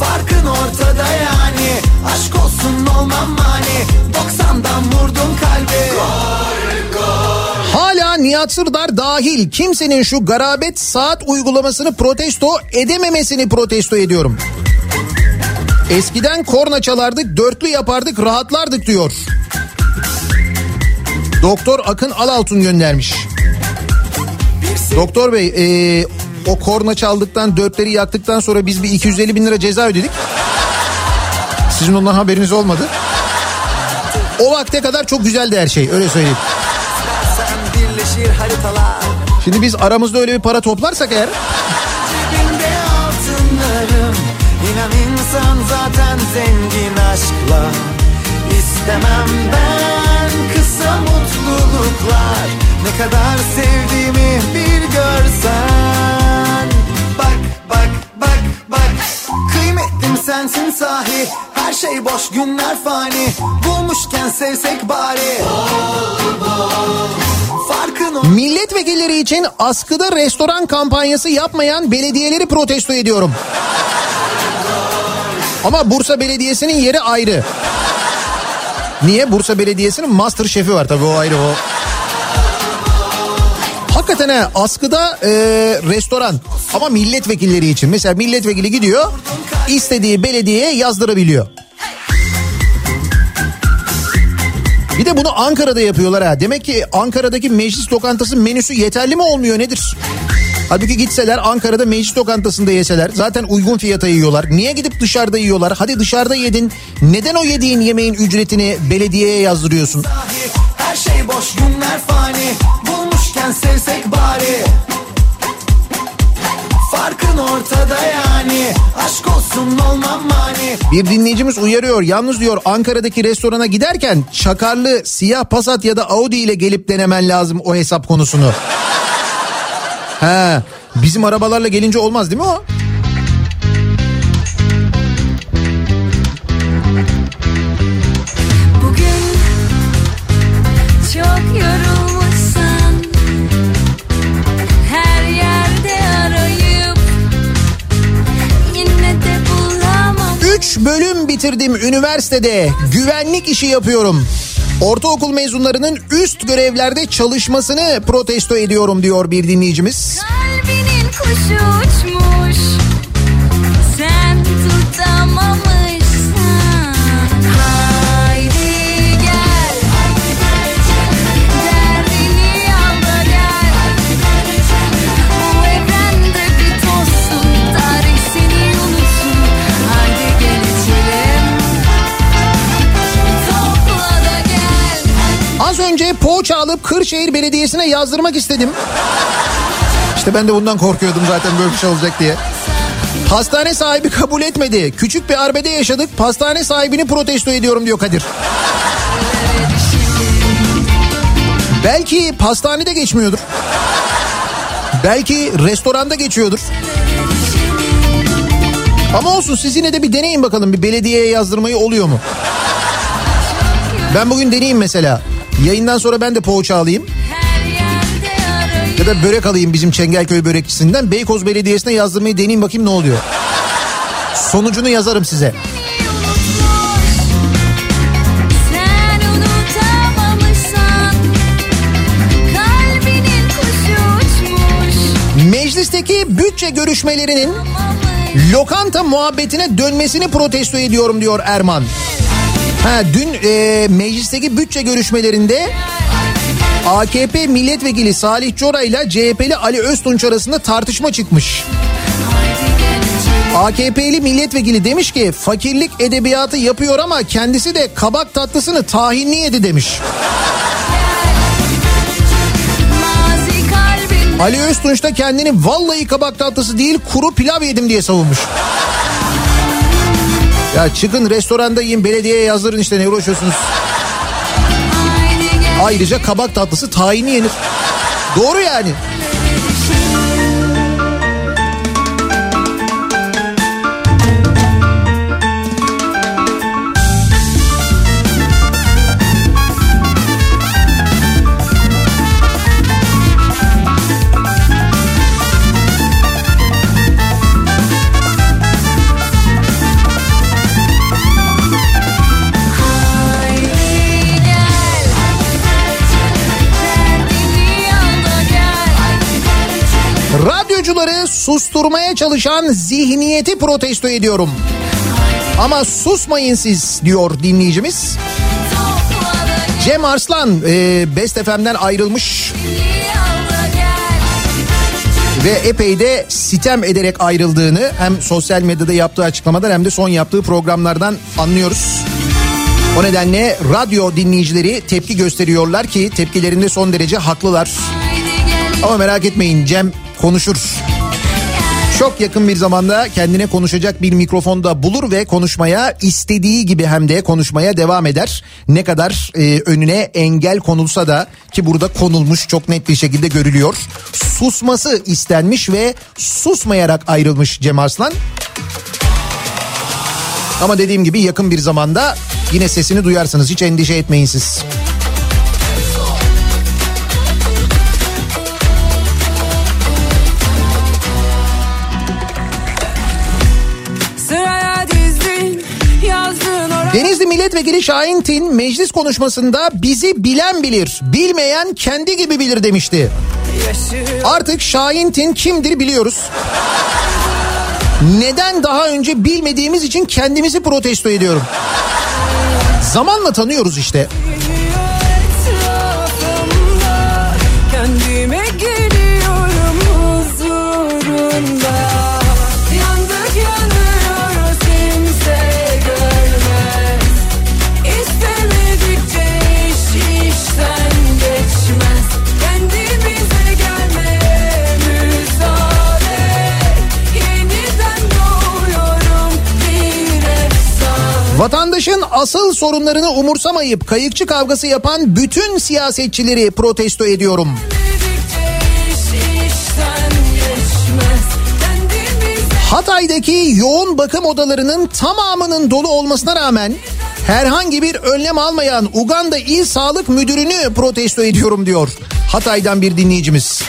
Farkın ortada yani. Aşk olsun olmam mani 90'dan vurdum kalbi. Hala Nihat Sırdar dahil kimsenin şu garabet saat uygulamasını protesto edememesini protesto ediyorum. Eskiden korna çalardık, dörtlü yapardık, rahatlardık diyor. Doktor Akın Alaltun göndermiş. Doktor Bey ee, o korna çaldıktan dörtleri yaktıktan sonra biz bir 250 bin lira ceza ödedik. Sizin ondan haberiniz olmadı. O vakte kadar çok güzeldi her şey öyle söyleyeyim. Şimdi biz aramızda öyle bir para toplarsak eğer insan zaten zengin aşkla İstemem ben kısa mutluluklar Ne kadar sevdiğimi bir görsen Bak bak bak bak Kıymetlim sensin sahi Her şey boş günler fani Bulmuşken sevsek bari milletvekilleri için askıda restoran kampanyası yapmayan belediyeleri protesto ediyorum. Ama Bursa Belediyesi'nin yeri ayrı. Niye? Bursa Belediyesi'nin master şefi var tabii o ayrı o. Hakikaten he, askıda e, restoran ama milletvekilleri için. Mesela milletvekili gidiyor istediği belediyeye yazdırabiliyor. Bir de bunu Ankara'da yapıyorlar ha. Demek ki Ankara'daki meclis lokantası menüsü yeterli mi olmuyor nedir? Halbuki gitseler Ankara'da meclis lokantasında yeseler zaten uygun fiyata yiyorlar. Niye gidip dışarıda yiyorlar? Hadi dışarıda yedin. Neden o yediğin yemeğin ücretini belediyeye yazdırıyorsun? Her şey boş günler fani Bulmuşken sevsek bari Farkın ortada yani Aşk olsun olmam mani Bir dinleyicimiz uyarıyor. Yalnız diyor Ankara'daki restorana giderken çakarlı siyah Passat ya da Audi ile gelip denemen lazım o hesap konusunu. He, bizim arabalarla gelince olmaz değil mi o? Bitirdim üniversitede. Güvenlik işi yapıyorum. Ortaokul mezunlarının üst görevlerde çalışmasını protesto ediyorum diyor bir dinleyicimiz. Kalbinin kuşu uçmuş poğaça alıp Kırşehir Belediyesi'ne yazdırmak istedim. İşte ben de bundan korkuyordum zaten böyle bir şey olacak diye. Hastane sahibi kabul etmedi. Küçük bir arbede yaşadık. Hastane sahibini protesto ediyorum diyor Kadir. Belki pastanede geçmiyordur. Belki restoranda geçiyordur. Ama olsun siz yine de bir deneyin bakalım bir belediyeye yazdırmayı oluyor mu? Ben bugün deneyeyim mesela. Yayından sonra ben de poğaça alayım. Ya da börek alayım bizim Çengelköy börekçisinden. Beykoz Belediyesi'ne yazdırmayı deneyeyim bakayım ne oluyor. Sonucunu yazarım size. Meclisteki bütçe görüşmelerinin lokanta muhabbetine dönmesini protesto ediyorum diyor Erman. Ha, dün e, meclisteki bütçe görüşmelerinde AKP milletvekili Salih Cora ile CHP'li Ali Öztunç arasında tartışma çıkmış. AKP'li milletvekili demiş ki fakirlik edebiyatı yapıyor ama kendisi de kabak tatlısını tahinli yedi demiş. Ali Öztunç da kendini vallahi kabak tatlısı değil kuru pilav yedim diye savunmuş. Ya çıkın restoranda yiyin belediyeye yazdırın işte ne uğraşıyorsunuz. Ayrıca kabak tatlısı tahinli yenir. Doğru yani. Radyocuları susturmaya çalışan zihniyeti protesto ediyorum. Ama susmayın siz diyor dinleyicimiz. Cem Arslan e, Best FM'den ayrılmış ve epey de sitem ederek ayrıldığını hem sosyal medyada yaptığı açıklamadan hem de son yaptığı programlardan anlıyoruz. O nedenle radyo dinleyicileri tepki gösteriyorlar ki tepkilerinde son derece haklılar. Ama merak etmeyin Cem konuşur. Çok yakın bir zamanda kendine konuşacak bir mikrofonda bulur ve konuşmaya istediği gibi hem de konuşmaya devam eder. Ne kadar e, önüne engel konulsa da ki burada konulmuş çok net bir şekilde görülüyor. Susması istenmiş ve susmayarak ayrılmış Cem Arslan. Ama dediğim gibi yakın bir zamanda yine sesini duyarsınız hiç endişe etmeyin siz. Denizli Milletvekili Şahin Tin meclis konuşmasında bizi bilen bilir, bilmeyen kendi gibi bilir demişti. Artık Şahin Tin kimdir biliyoruz. Neden daha önce bilmediğimiz için kendimizi protesto ediyorum. Zamanla tanıyoruz işte. Vatandaşın asıl sorunlarını umursamayıp kayıkçı kavgası yapan bütün siyasetçileri protesto ediyorum. Hatay'daki yoğun bakım odalarının tamamının dolu olmasına rağmen herhangi bir önlem almayan Uganda İl Sağlık Müdürünü protesto ediyorum diyor. Hatay'dan bir dinleyicimiz.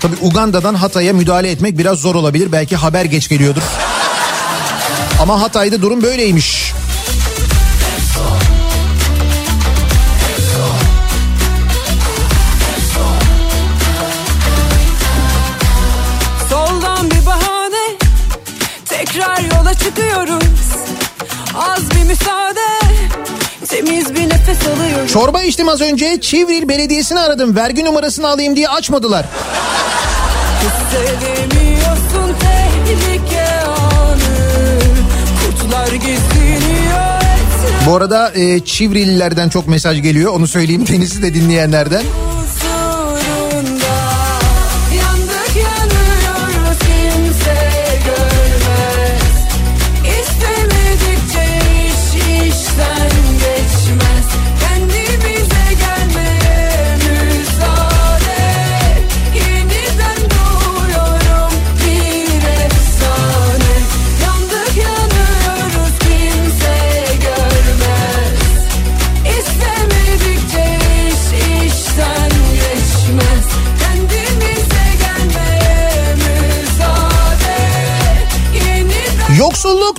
Tabi Uganda'dan Hatay'a müdahale etmek biraz zor olabilir. Belki haber geç geliyordur. Ama Hatay'da durum böyleymiş. Çorba içtim az önce. Çivril Belediyesi'ni aradım. Vergi numarasını alayım diye açmadılar. Hissedemiyorsun tehlike anı Kurtlar geziniyor Bu arada e, Çivrililerden çok mesaj geliyor. Onu söyleyeyim Deniz'i de dinleyenlerden.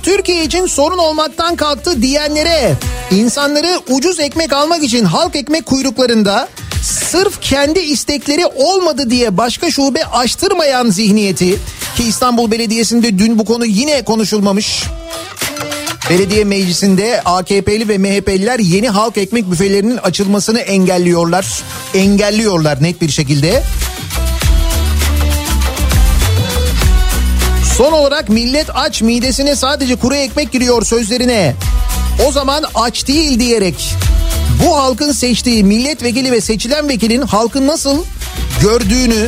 Türkiye için sorun olmaktan kalktı diyenlere insanları ucuz ekmek almak için halk ekmek kuyruklarında sırf kendi istekleri olmadı diye başka şube açtırmayan zihniyeti ki İstanbul Belediyesi'nde dün bu konu yine konuşulmamış. Belediye meclisinde AKP'li ve MHP'liler yeni halk ekmek büfelerinin açılmasını engelliyorlar. Engelliyorlar net bir şekilde. Son olarak millet aç midesine sadece kuru ekmek giriyor sözlerine. O zaman aç değil diyerek bu halkın seçtiği milletvekili ve seçilen vekilin halkın nasıl gördüğünü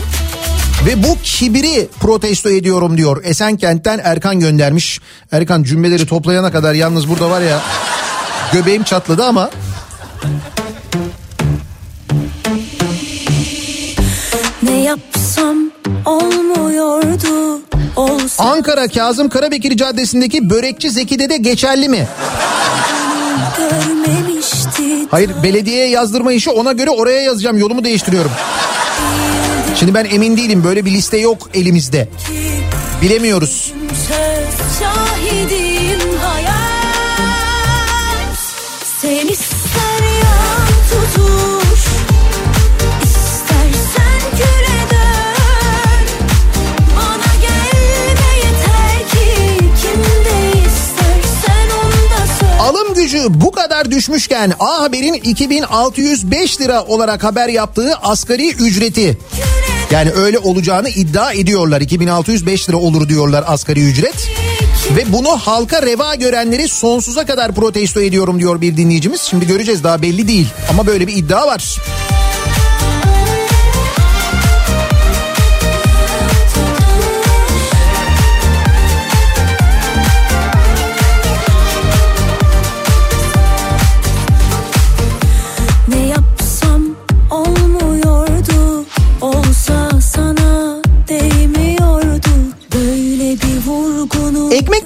ve bu kibiri protesto ediyorum diyor. Esenkent'ten Erkan göndermiş. Erkan cümleleri toplayana kadar yalnız burada var ya göbeğim çatladı ama Ne yapsam olmuyordu Olsa Ankara Kazım Karabekir Caddesi'ndeki Börekçi Zeki'de de geçerli mi? Hayır belediyeye yazdırma işi ona göre oraya yazacağım yolumu değiştiriyorum. Şimdi ben emin değilim böyle bir liste yok elimizde. Bilemiyoruz. Söz Gücü bu kadar düşmüşken A Haber'in 2605 lira olarak haber yaptığı asgari ücreti yani öyle olacağını iddia ediyorlar. 2605 lira olur diyorlar asgari ücret. Ve bunu halka reva görenleri sonsuza kadar protesto ediyorum diyor bir dinleyicimiz. Şimdi göreceğiz daha belli değil ama böyle bir iddia var.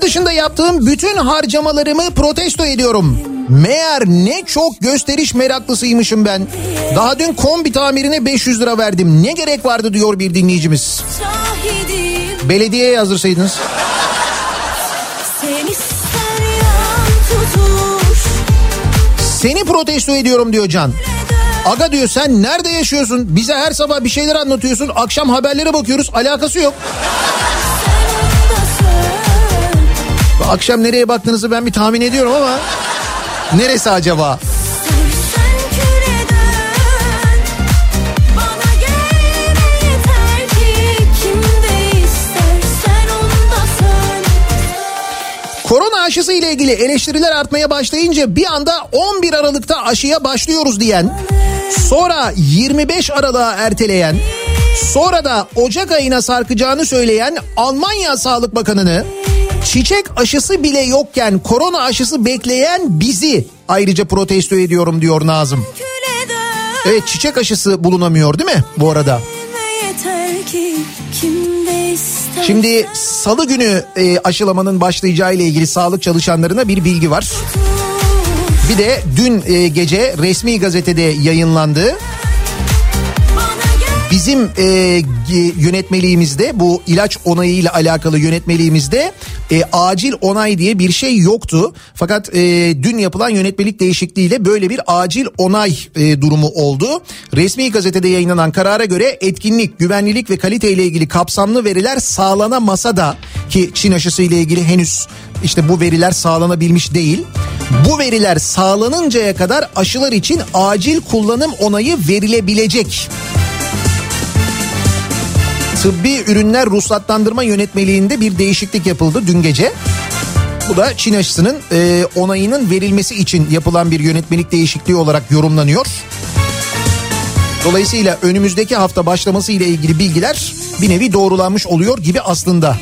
Dışında yaptığım bütün harcamalarımı protesto ediyorum. Meğer ne çok gösteriş meraklısıymışım ben. Daha dün kombi tamirine 500 lira verdim. Ne gerek vardı diyor bir dinleyicimiz. şahidim Belediyeye yazdırsaydınız. Seni protesto ediyorum diyor Can. Aga diyor sen nerede yaşıyorsun? Bize her sabah bir şeyler anlatıyorsun. Akşam haberlere bakıyoruz. Alakası yok. Söz Akşam nereye baktığınızı ben bir tahmin ediyorum ama neresi acaba? Korona aşısı ile ilgili eleştiriler artmaya başlayınca bir anda 11 Aralık'ta aşıya başlıyoruz diyen, sonra 25 Aralık'a erteleyen, sonra da Ocak ayına sarkacağını söyleyen Almanya Sağlık Bakanı'nı Çiçek aşısı bile yokken korona aşısı bekleyen bizi ayrıca protesto ediyorum diyor Nazım. Evet çiçek aşısı bulunamıyor değil mi bu arada? Şimdi salı günü e, aşılamanın başlayacağı ile ilgili sağlık çalışanlarına bir bilgi var. Bir de dün e, gece resmi gazetede yayınlandı. Bizim e, yönetmeliğimizde bu ilaç onayıyla alakalı yönetmeliğimizde e, acil onay diye bir şey yoktu. Fakat e, dün yapılan yönetmelik değişikliğiyle böyle bir acil onay e, durumu oldu. Resmi gazetede yayınlanan karara göre etkinlik, güvenlilik ve kalite ile ilgili kapsamlı veriler sağlanamasa da ki Çin aşısı ile ilgili henüz işte bu veriler sağlanabilmiş değil. Bu veriler sağlanıncaya kadar aşılar için acil kullanım onayı verilebilecek. Tıbbi ürünler ruhsatlandırma yönetmeliğinde bir değişiklik yapıldı dün gece. Bu da Çin aşısının e, onayının verilmesi için yapılan bir yönetmelik değişikliği olarak yorumlanıyor. Dolayısıyla önümüzdeki hafta başlaması ile ilgili bilgiler bir nevi doğrulanmış oluyor gibi aslında.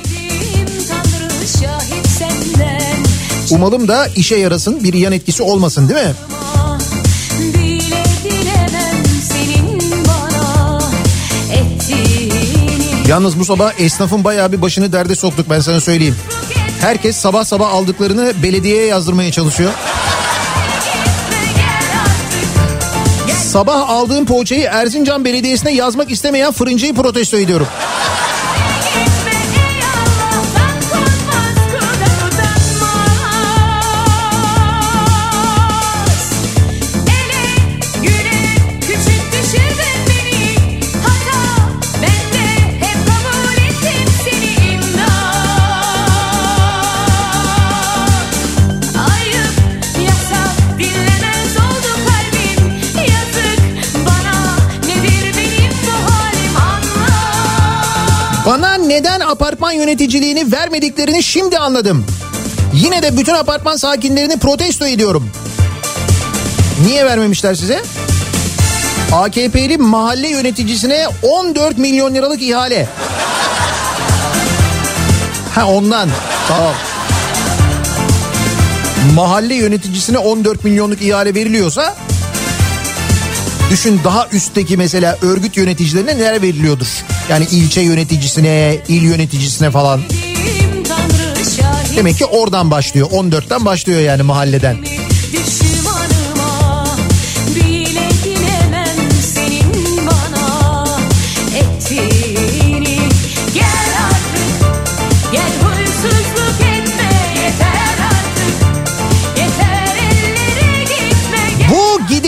Umalım da işe yarasın bir yan etkisi olmasın değil mi? Yalnız bu sabah esnafın bayağı bir başını derde soktuk ben sana söyleyeyim. Herkes sabah sabah aldıklarını belediyeye yazdırmaya çalışıyor. Sabah aldığım poğaçayı Erzincan Belediyesi'ne yazmak istemeyen fırıncıyı protesto ediyorum. Neden apartman yöneticiliğini vermediklerini şimdi anladım. Yine de bütün apartman sakinlerini protesto ediyorum. Niye vermemişler size? AKP'li mahalle yöneticisine 14 milyon liralık ihale. Ha ondan. Tamam. Mahalle yöneticisine 14 milyonluk ihale veriliyorsa düşün daha üstteki mesela örgüt yöneticilerine neler veriliyordur. Yani ilçe yöneticisine, il yöneticisine falan. Demek ki oradan başlıyor. 14'ten başlıyor yani mahalleden.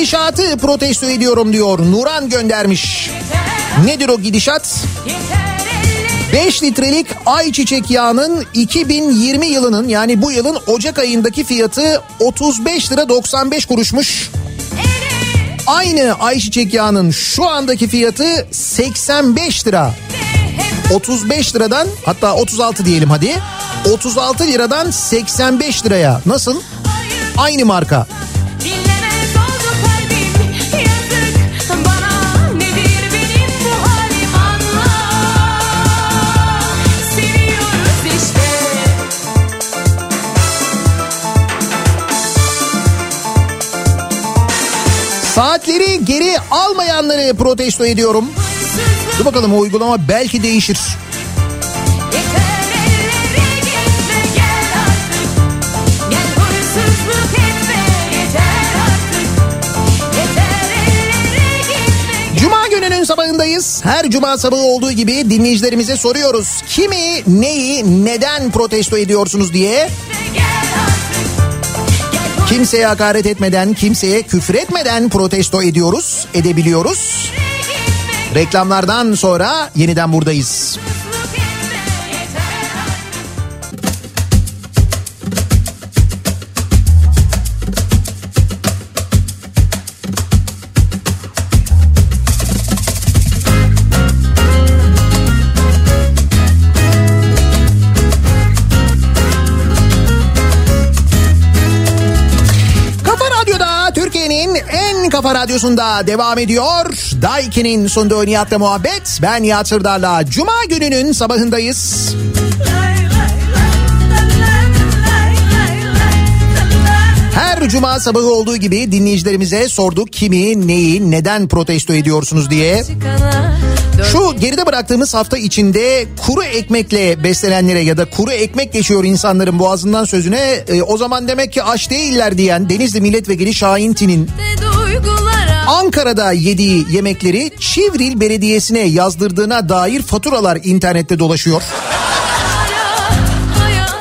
Gidişatı protesto ediyorum diyor. Nuran göndermiş. Nedir o gidişat? 5 litrelik ayçiçek yağının 2020 yılının yani bu yılın Ocak ayındaki fiyatı 35 lira 95 kuruşmuş. Aynı ayçiçek yağının şu andaki fiyatı 85 lira. 35 liradan hatta 36 diyelim hadi. 36 liradan 85 liraya. Nasıl? Aynı marka. Saatleri geri almayanları protesto ediyorum. Dur bakalım o uygulama belki değişir. Gününün sabahındayız. Her cuma sabahı olduğu gibi dinleyicilerimize soruyoruz. Kimi, neyi, neden protesto ediyorsunuz diye. Kimseye hakaret etmeden, kimseye küfür etmeden protesto ediyoruz, edebiliyoruz. Reklamlardan sonra yeniden buradayız. Kafa Radyosu'nda devam ediyor. Daiki'nin sunduğu Nihat'la muhabbet. Ben Nihat Sırdar'la Cuma gününün sabahındayız. Her cuma sabahı olduğu gibi dinleyicilerimize sorduk kimi, neyi, neden protesto ediyorsunuz diye. Çıkana. Şu geride bıraktığımız hafta içinde kuru ekmekle beslenenlere ya da kuru ekmek geçiyor insanların boğazından sözüne e, o zaman demek ki aç değiller diyen Denizli Milletvekili Şahin Tin'in Ankara'da yediği yemekleri Çivril Belediyesi'ne yazdırdığına dair faturalar internette dolaşıyor.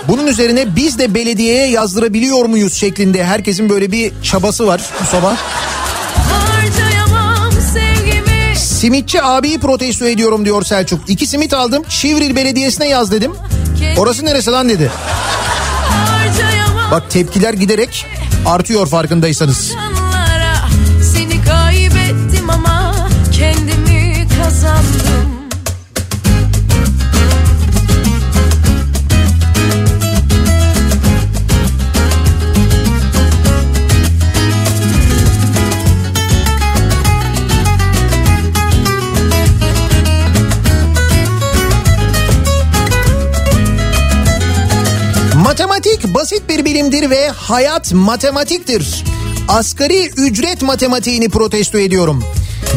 Bunun üzerine biz de belediyeye yazdırabiliyor muyuz şeklinde herkesin böyle bir çabası var bu sabah. Simitçi abiyi protesto ediyorum diyor Selçuk. İki simit aldım Çivril Belediyesi'ne yaz dedim. Orası neresi lan dedi. Bak tepkiler giderek artıyor farkındaysanız. Seni kaybettim ama kendimi kazandım bilimdir ve hayat matematiktir. Asgari ücret matematiğini protesto ediyorum.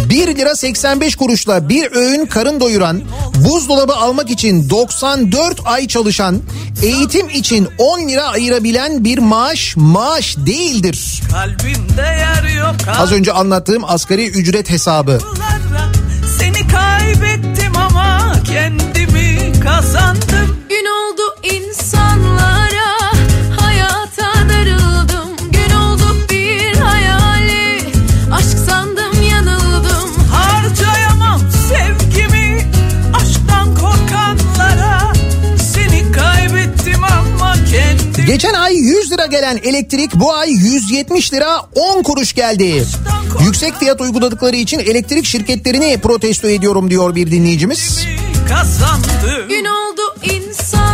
1 lira 85 kuruşla bir öğün karın doyuran, buzdolabı almak için 94 ay çalışan, eğitim için 10 lira ayırabilen bir maaş maaş değildir. Kalbimde yer yok Az önce anlattığım asgari ücret hesabı. Seni kaybettim ama kendimi kazandım Gün oldu insanlara Geçen ay 100 lira gelen elektrik bu ay 170 lira 10 kuruş geldi. Yüksek fiyat uyguladıkları için elektrik şirketlerini protesto ediyorum diyor bir dinleyicimiz. kazandım Gün oldu insanlara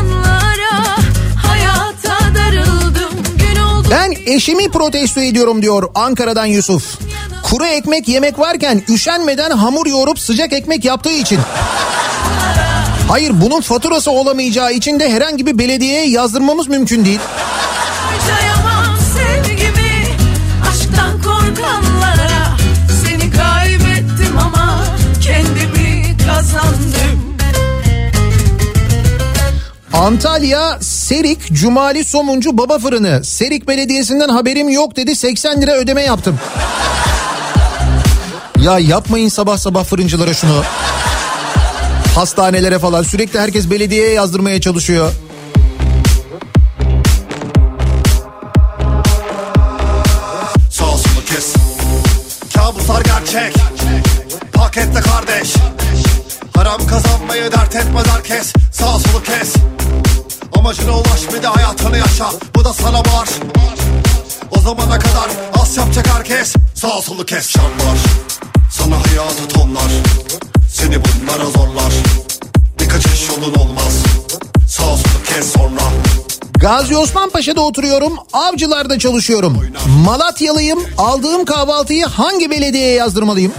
eşimi protesto ediyorum diyor Ankara'dan Yusuf. Kuru ekmek yemek varken üşenmeden hamur yoğurup sıcak ekmek yaptığı için. Hayır bunun faturası olamayacağı için de herhangi bir belediyeye yazdırmamız mümkün değil. Antalya Serik Cumali Somuncu Baba Fırını. Serik Belediyesi'nden haberim yok dedi 80 lira ödeme yaptım. Ya yapmayın sabah sabah fırıncılara şunu. Hastanelere falan sürekli herkes belediyeye yazdırmaya çalışıyor. Kabuslar gerçek Pakette kardeş Haram kazanmayı dert etmez herkes Sağ solu kes Amacına ulaş bir de hayatını yaşa Bu da sana var O zamana kadar az yapacak herkes Sağ solu kes şartlar Sana hayatı tonlar Seni bunlara zorlar Bir kaçış yolun olmaz Sağ solu kes sonra Gazi Osman Paşa'da oturuyorum, avcılarda çalışıyorum. Malatyalıyım, aldığım kahvaltıyı hangi belediyeye yazdırmalıyım?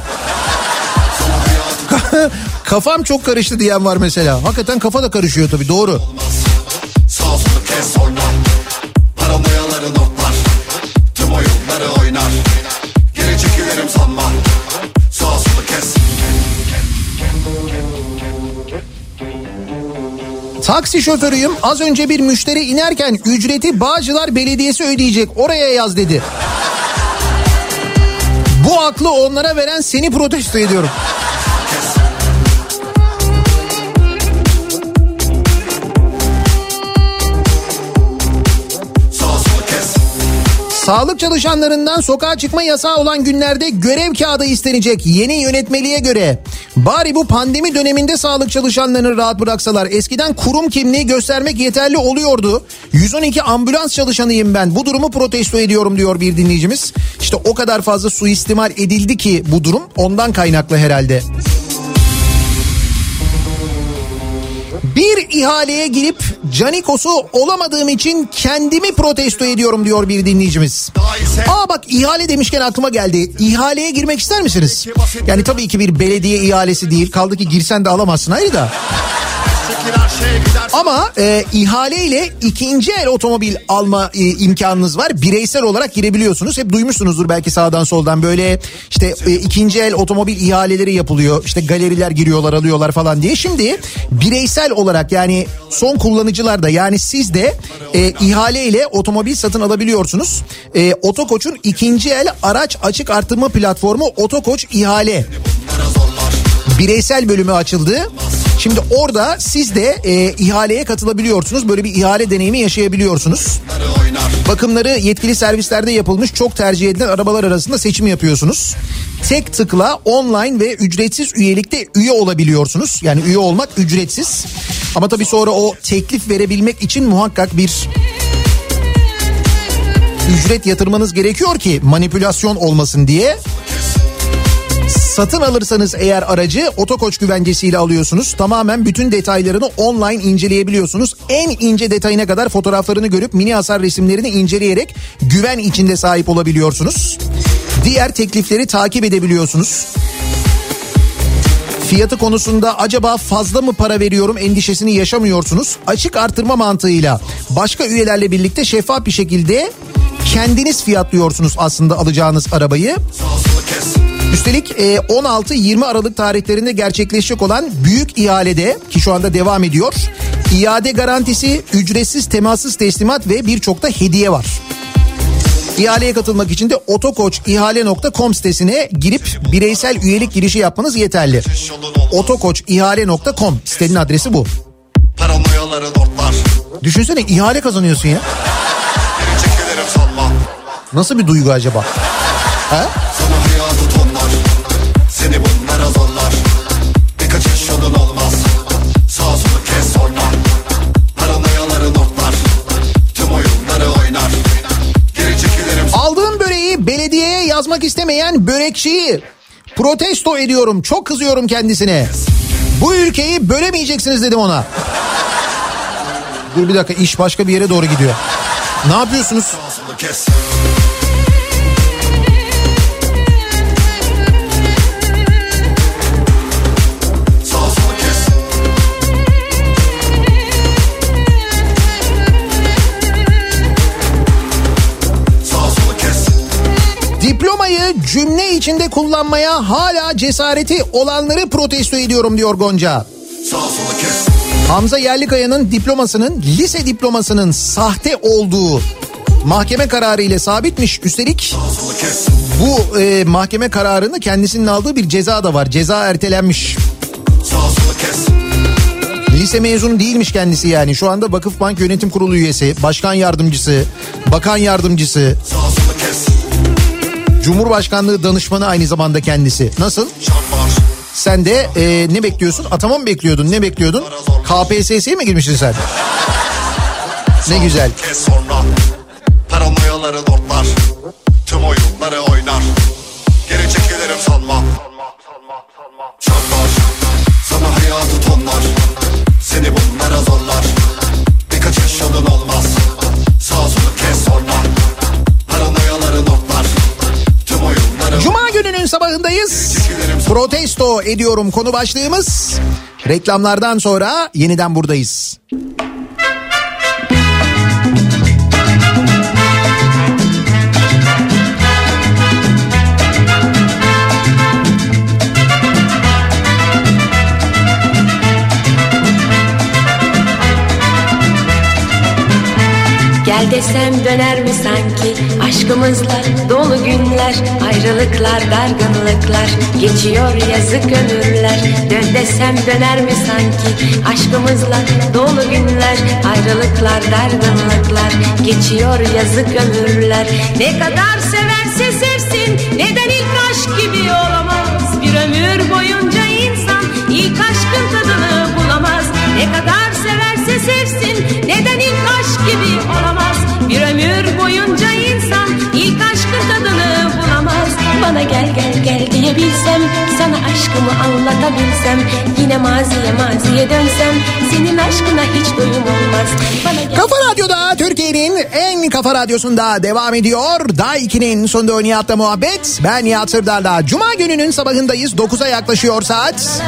Kafam çok karıştı diyen var mesela. Hakikaten kafa da karışıyor tabii doğru. Sağ solu kes sonra Paranoyaları notlar Tüm oyunları oynar Geri çekilirim sanma solu kes Taksi şoförüyüm. Az önce bir müşteri inerken ücreti Bağcılar Belediyesi ödeyecek. Oraya yaz dedi. Bu aklı onlara veren seni protesto ediyorum. Sağlık çalışanlarından sokağa çıkma yasağı olan günlerde görev kağıdı istenecek yeni yönetmeliğe göre. Bari bu pandemi döneminde sağlık çalışanlarını rahat bıraksalar. Eskiden kurum kimliği göstermek yeterli oluyordu. 112 ambulans çalışanıyım ben. Bu durumu protesto ediyorum diyor bir dinleyicimiz. İşte o kadar fazla suistimal edildi ki bu durum ondan kaynaklı herhalde. Bir ihaleye girip Canikos'u olamadığım için kendimi protesto ediyorum diyor bir dinleyicimiz. Aa bak ihale demişken aklıma geldi. İhaleye girmek ister misiniz? Yani tabii ki bir belediye ihalesi değil. Kaldı ki girsen de alamazsın hayır da. Ama e, ihaleyle ikinci el otomobil alma e, imkanınız var. Bireysel olarak girebiliyorsunuz. Hep duymuşsunuzdur belki sağdan soldan böyle işte e, ikinci el otomobil ihaleleri yapılıyor. İşte galeriler giriyorlar alıyorlar falan diye. Şimdi bireysel olarak yani son kullanıcılar da yani siz de e, ihaleyle otomobil satın alabiliyorsunuz. E, Otokoç'un ikinci el araç açık artırma platformu Otokoç ihale bireysel bölümü açıldı. Şimdi orada siz de e, ihaleye katılabiliyorsunuz. Böyle bir ihale deneyimi yaşayabiliyorsunuz. Bakımları yetkili servislerde yapılmış çok tercih edilen arabalar arasında seçim yapıyorsunuz. Tek tıkla online ve ücretsiz üyelikte üye olabiliyorsunuz. Yani üye olmak ücretsiz. Ama tabii sonra o teklif verebilmek için muhakkak bir ücret yatırmanız gerekiyor ki manipülasyon olmasın diye. Satın alırsanız eğer aracı otokoç güvencesiyle alıyorsunuz. Tamamen bütün detaylarını online inceleyebiliyorsunuz. En ince detayına kadar fotoğraflarını görüp mini hasar resimlerini inceleyerek güven içinde sahip olabiliyorsunuz. Diğer teklifleri takip edebiliyorsunuz. Fiyatı konusunda acaba fazla mı para veriyorum endişesini yaşamıyorsunuz. Açık artırma mantığıyla başka üyelerle birlikte şeffaf bir şekilde kendiniz fiyatlıyorsunuz aslında alacağınız arabayı. Üstelik 16-20 Aralık tarihlerinde gerçekleşecek olan büyük ihalede ki şu anda devam ediyor. İade garantisi, ücretsiz temassız teslimat ve birçok da hediye var. İhaleye katılmak için de otokoçihale.com sitesine girip bireysel üyelik girişi yapmanız yeterli. otokoçihale.com sitenin adresi bu. Düşünsene ihale kazanıyorsun ya. Nasıl bir duygu acaba? Ha? İstemeyen börekçiyi protesto ediyorum. Çok kızıyorum kendisine. Bu ülkeyi bölemeyeceksiniz dedim ona. Dur bir dakika iş başka bir yere doğru gidiyor. Ne yapıyorsunuz? Cümle içinde kullanmaya hala cesareti olanları protesto ediyorum diyor Gonca. Hamza Yerlikaya'nın diplomasının lise diplomasının sahte olduğu mahkeme kararı ile sabitmiş. Üstelik bu e, mahkeme kararını kendisinin aldığı bir ceza da var. Ceza ertelenmiş. Lise mezunu değilmiş kendisi yani. Şu anda Vakıfbank Yönetim Kurulu üyesi, başkan yardımcısı, bakan yardımcısı, Sağ. Cumhurbaşkanlığı danışmanı aynı zamanda kendisi. Nasıl? Sen de e, ne bekliyorsun? Atama mı bekliyordun? Ne bekliyordun? KPSS'ye mi girmiştin sen? Ne güzel. Paranoyaların ortlar. Tüm oyunları oynar. Geri çekilirim sanma. Şambar. Sana hayatı tonlar. Seni bunlara zorlar. Gününün sabahındayız. Protesto ediyorum konu başlığımız. Reklamlardan sonra yeniden buradayız. Gel desem döner mi sanki? Aşkımızla dolu günler Ayrılıklar dargınlıklar. Geçiyor yazık ömürler. Dön desem döner mi sanki? Aşkımızla dolu günler Ayrılıklar dargınlıklar. Geçiyor yazık ömürler. Ne kadar severse sevsin Neden ilk aşk gibi olamaz? Bir ömür boyunca insan ilk aşkın tadını bulamaz. Ne kadar severse sevsin Neden ilk aşk gibi olamaz ömür boyunca insan ilk aşkın tadını bulamaz Bana gel gel gel diyebilsem Sana aşkımı anlatabilsem Yine maziye maziye dönsem Senin aşkına hiç doyum olmaz Bana gel Kafa Radyo'da Türkiye'nin en kafa radyosunda devam ediyor. Daha 2'nin sonunda Nihat'la muhabbet. Ben Nihat Sırdar'la. Cuma gününün sabahındayız. 9'a yaklaşıyor saat.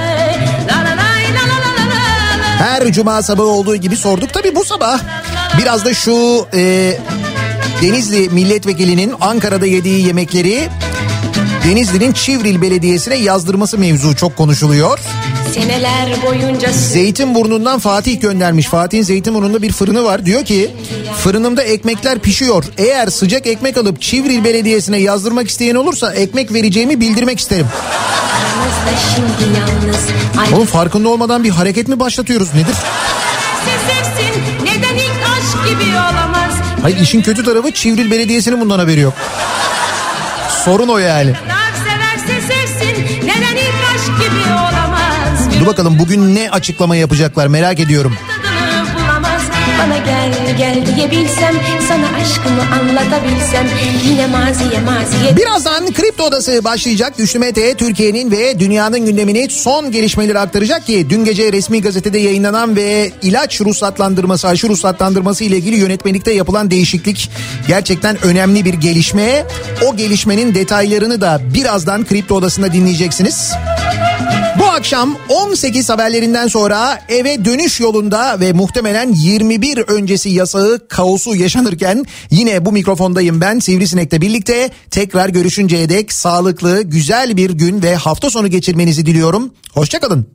La la la Her cuma sabahı olduğu gibi sorduk. Tabii bu sabah biraz da şu e, Denizli milletvekilinin Ankara'da yediği yemekleri Denizli'nin Çivril Belediyesi'ne yazdırması mevzu çok konuşuluyor. Seneler boyunca Zeytinburnu'ndan Fatih göndermiş. Fatih'in Zeytinburnu'nda bir fırını var. Diyor ki fırınımda ekmekler pişiyor. Eğer sıcak ekmek alıp Çivril Belediyesi'ne yazdırmak isteyen olursa ekmek vereceğimi bildirmek isterim. yalnız. Oğlum farkında olmadan bir hareket mi başlatıyoruz nedir? Gibi olamaz Hayır işin kötü tarafı Çivril Belediyesi'nin bundan haberi yok. Sorun o yani. Dur bakalım bugün ne açıklama yapacaklar merak ediyorum. Bana gel gel diyebilsem sana aşkımı anlatabilsem yine maziye maziye Birazdan Kripto Odası başlayacak. Güçlü Mete Türkiye'nin ve dünyanın gündemini son gelişmeleri aktaracak ki dün gece resmi gazetede yayınlanan ve ilaç ruhsatlandırması, aşı ruhsatlandırması ile ilgili yönetmelikte yapılan değişiklik gerçekten önemli bir gelişme. O gelişmenin detaylarını da birazdan Kripto Odası'nda dinleyeceksiniz. Bu akşam 18 haberlerinden sonra eve dönüş yolunda ve muhtemelen 21 öncesi yasağı kaosu yaşanırken yine bu mikrofondayım ben Sivrisinek'le birlikte tekrar görüşünceye dek sağlıklı güzel bir gün ve hafta sonu geçirmenizi diliyorum. Hoşçakalın.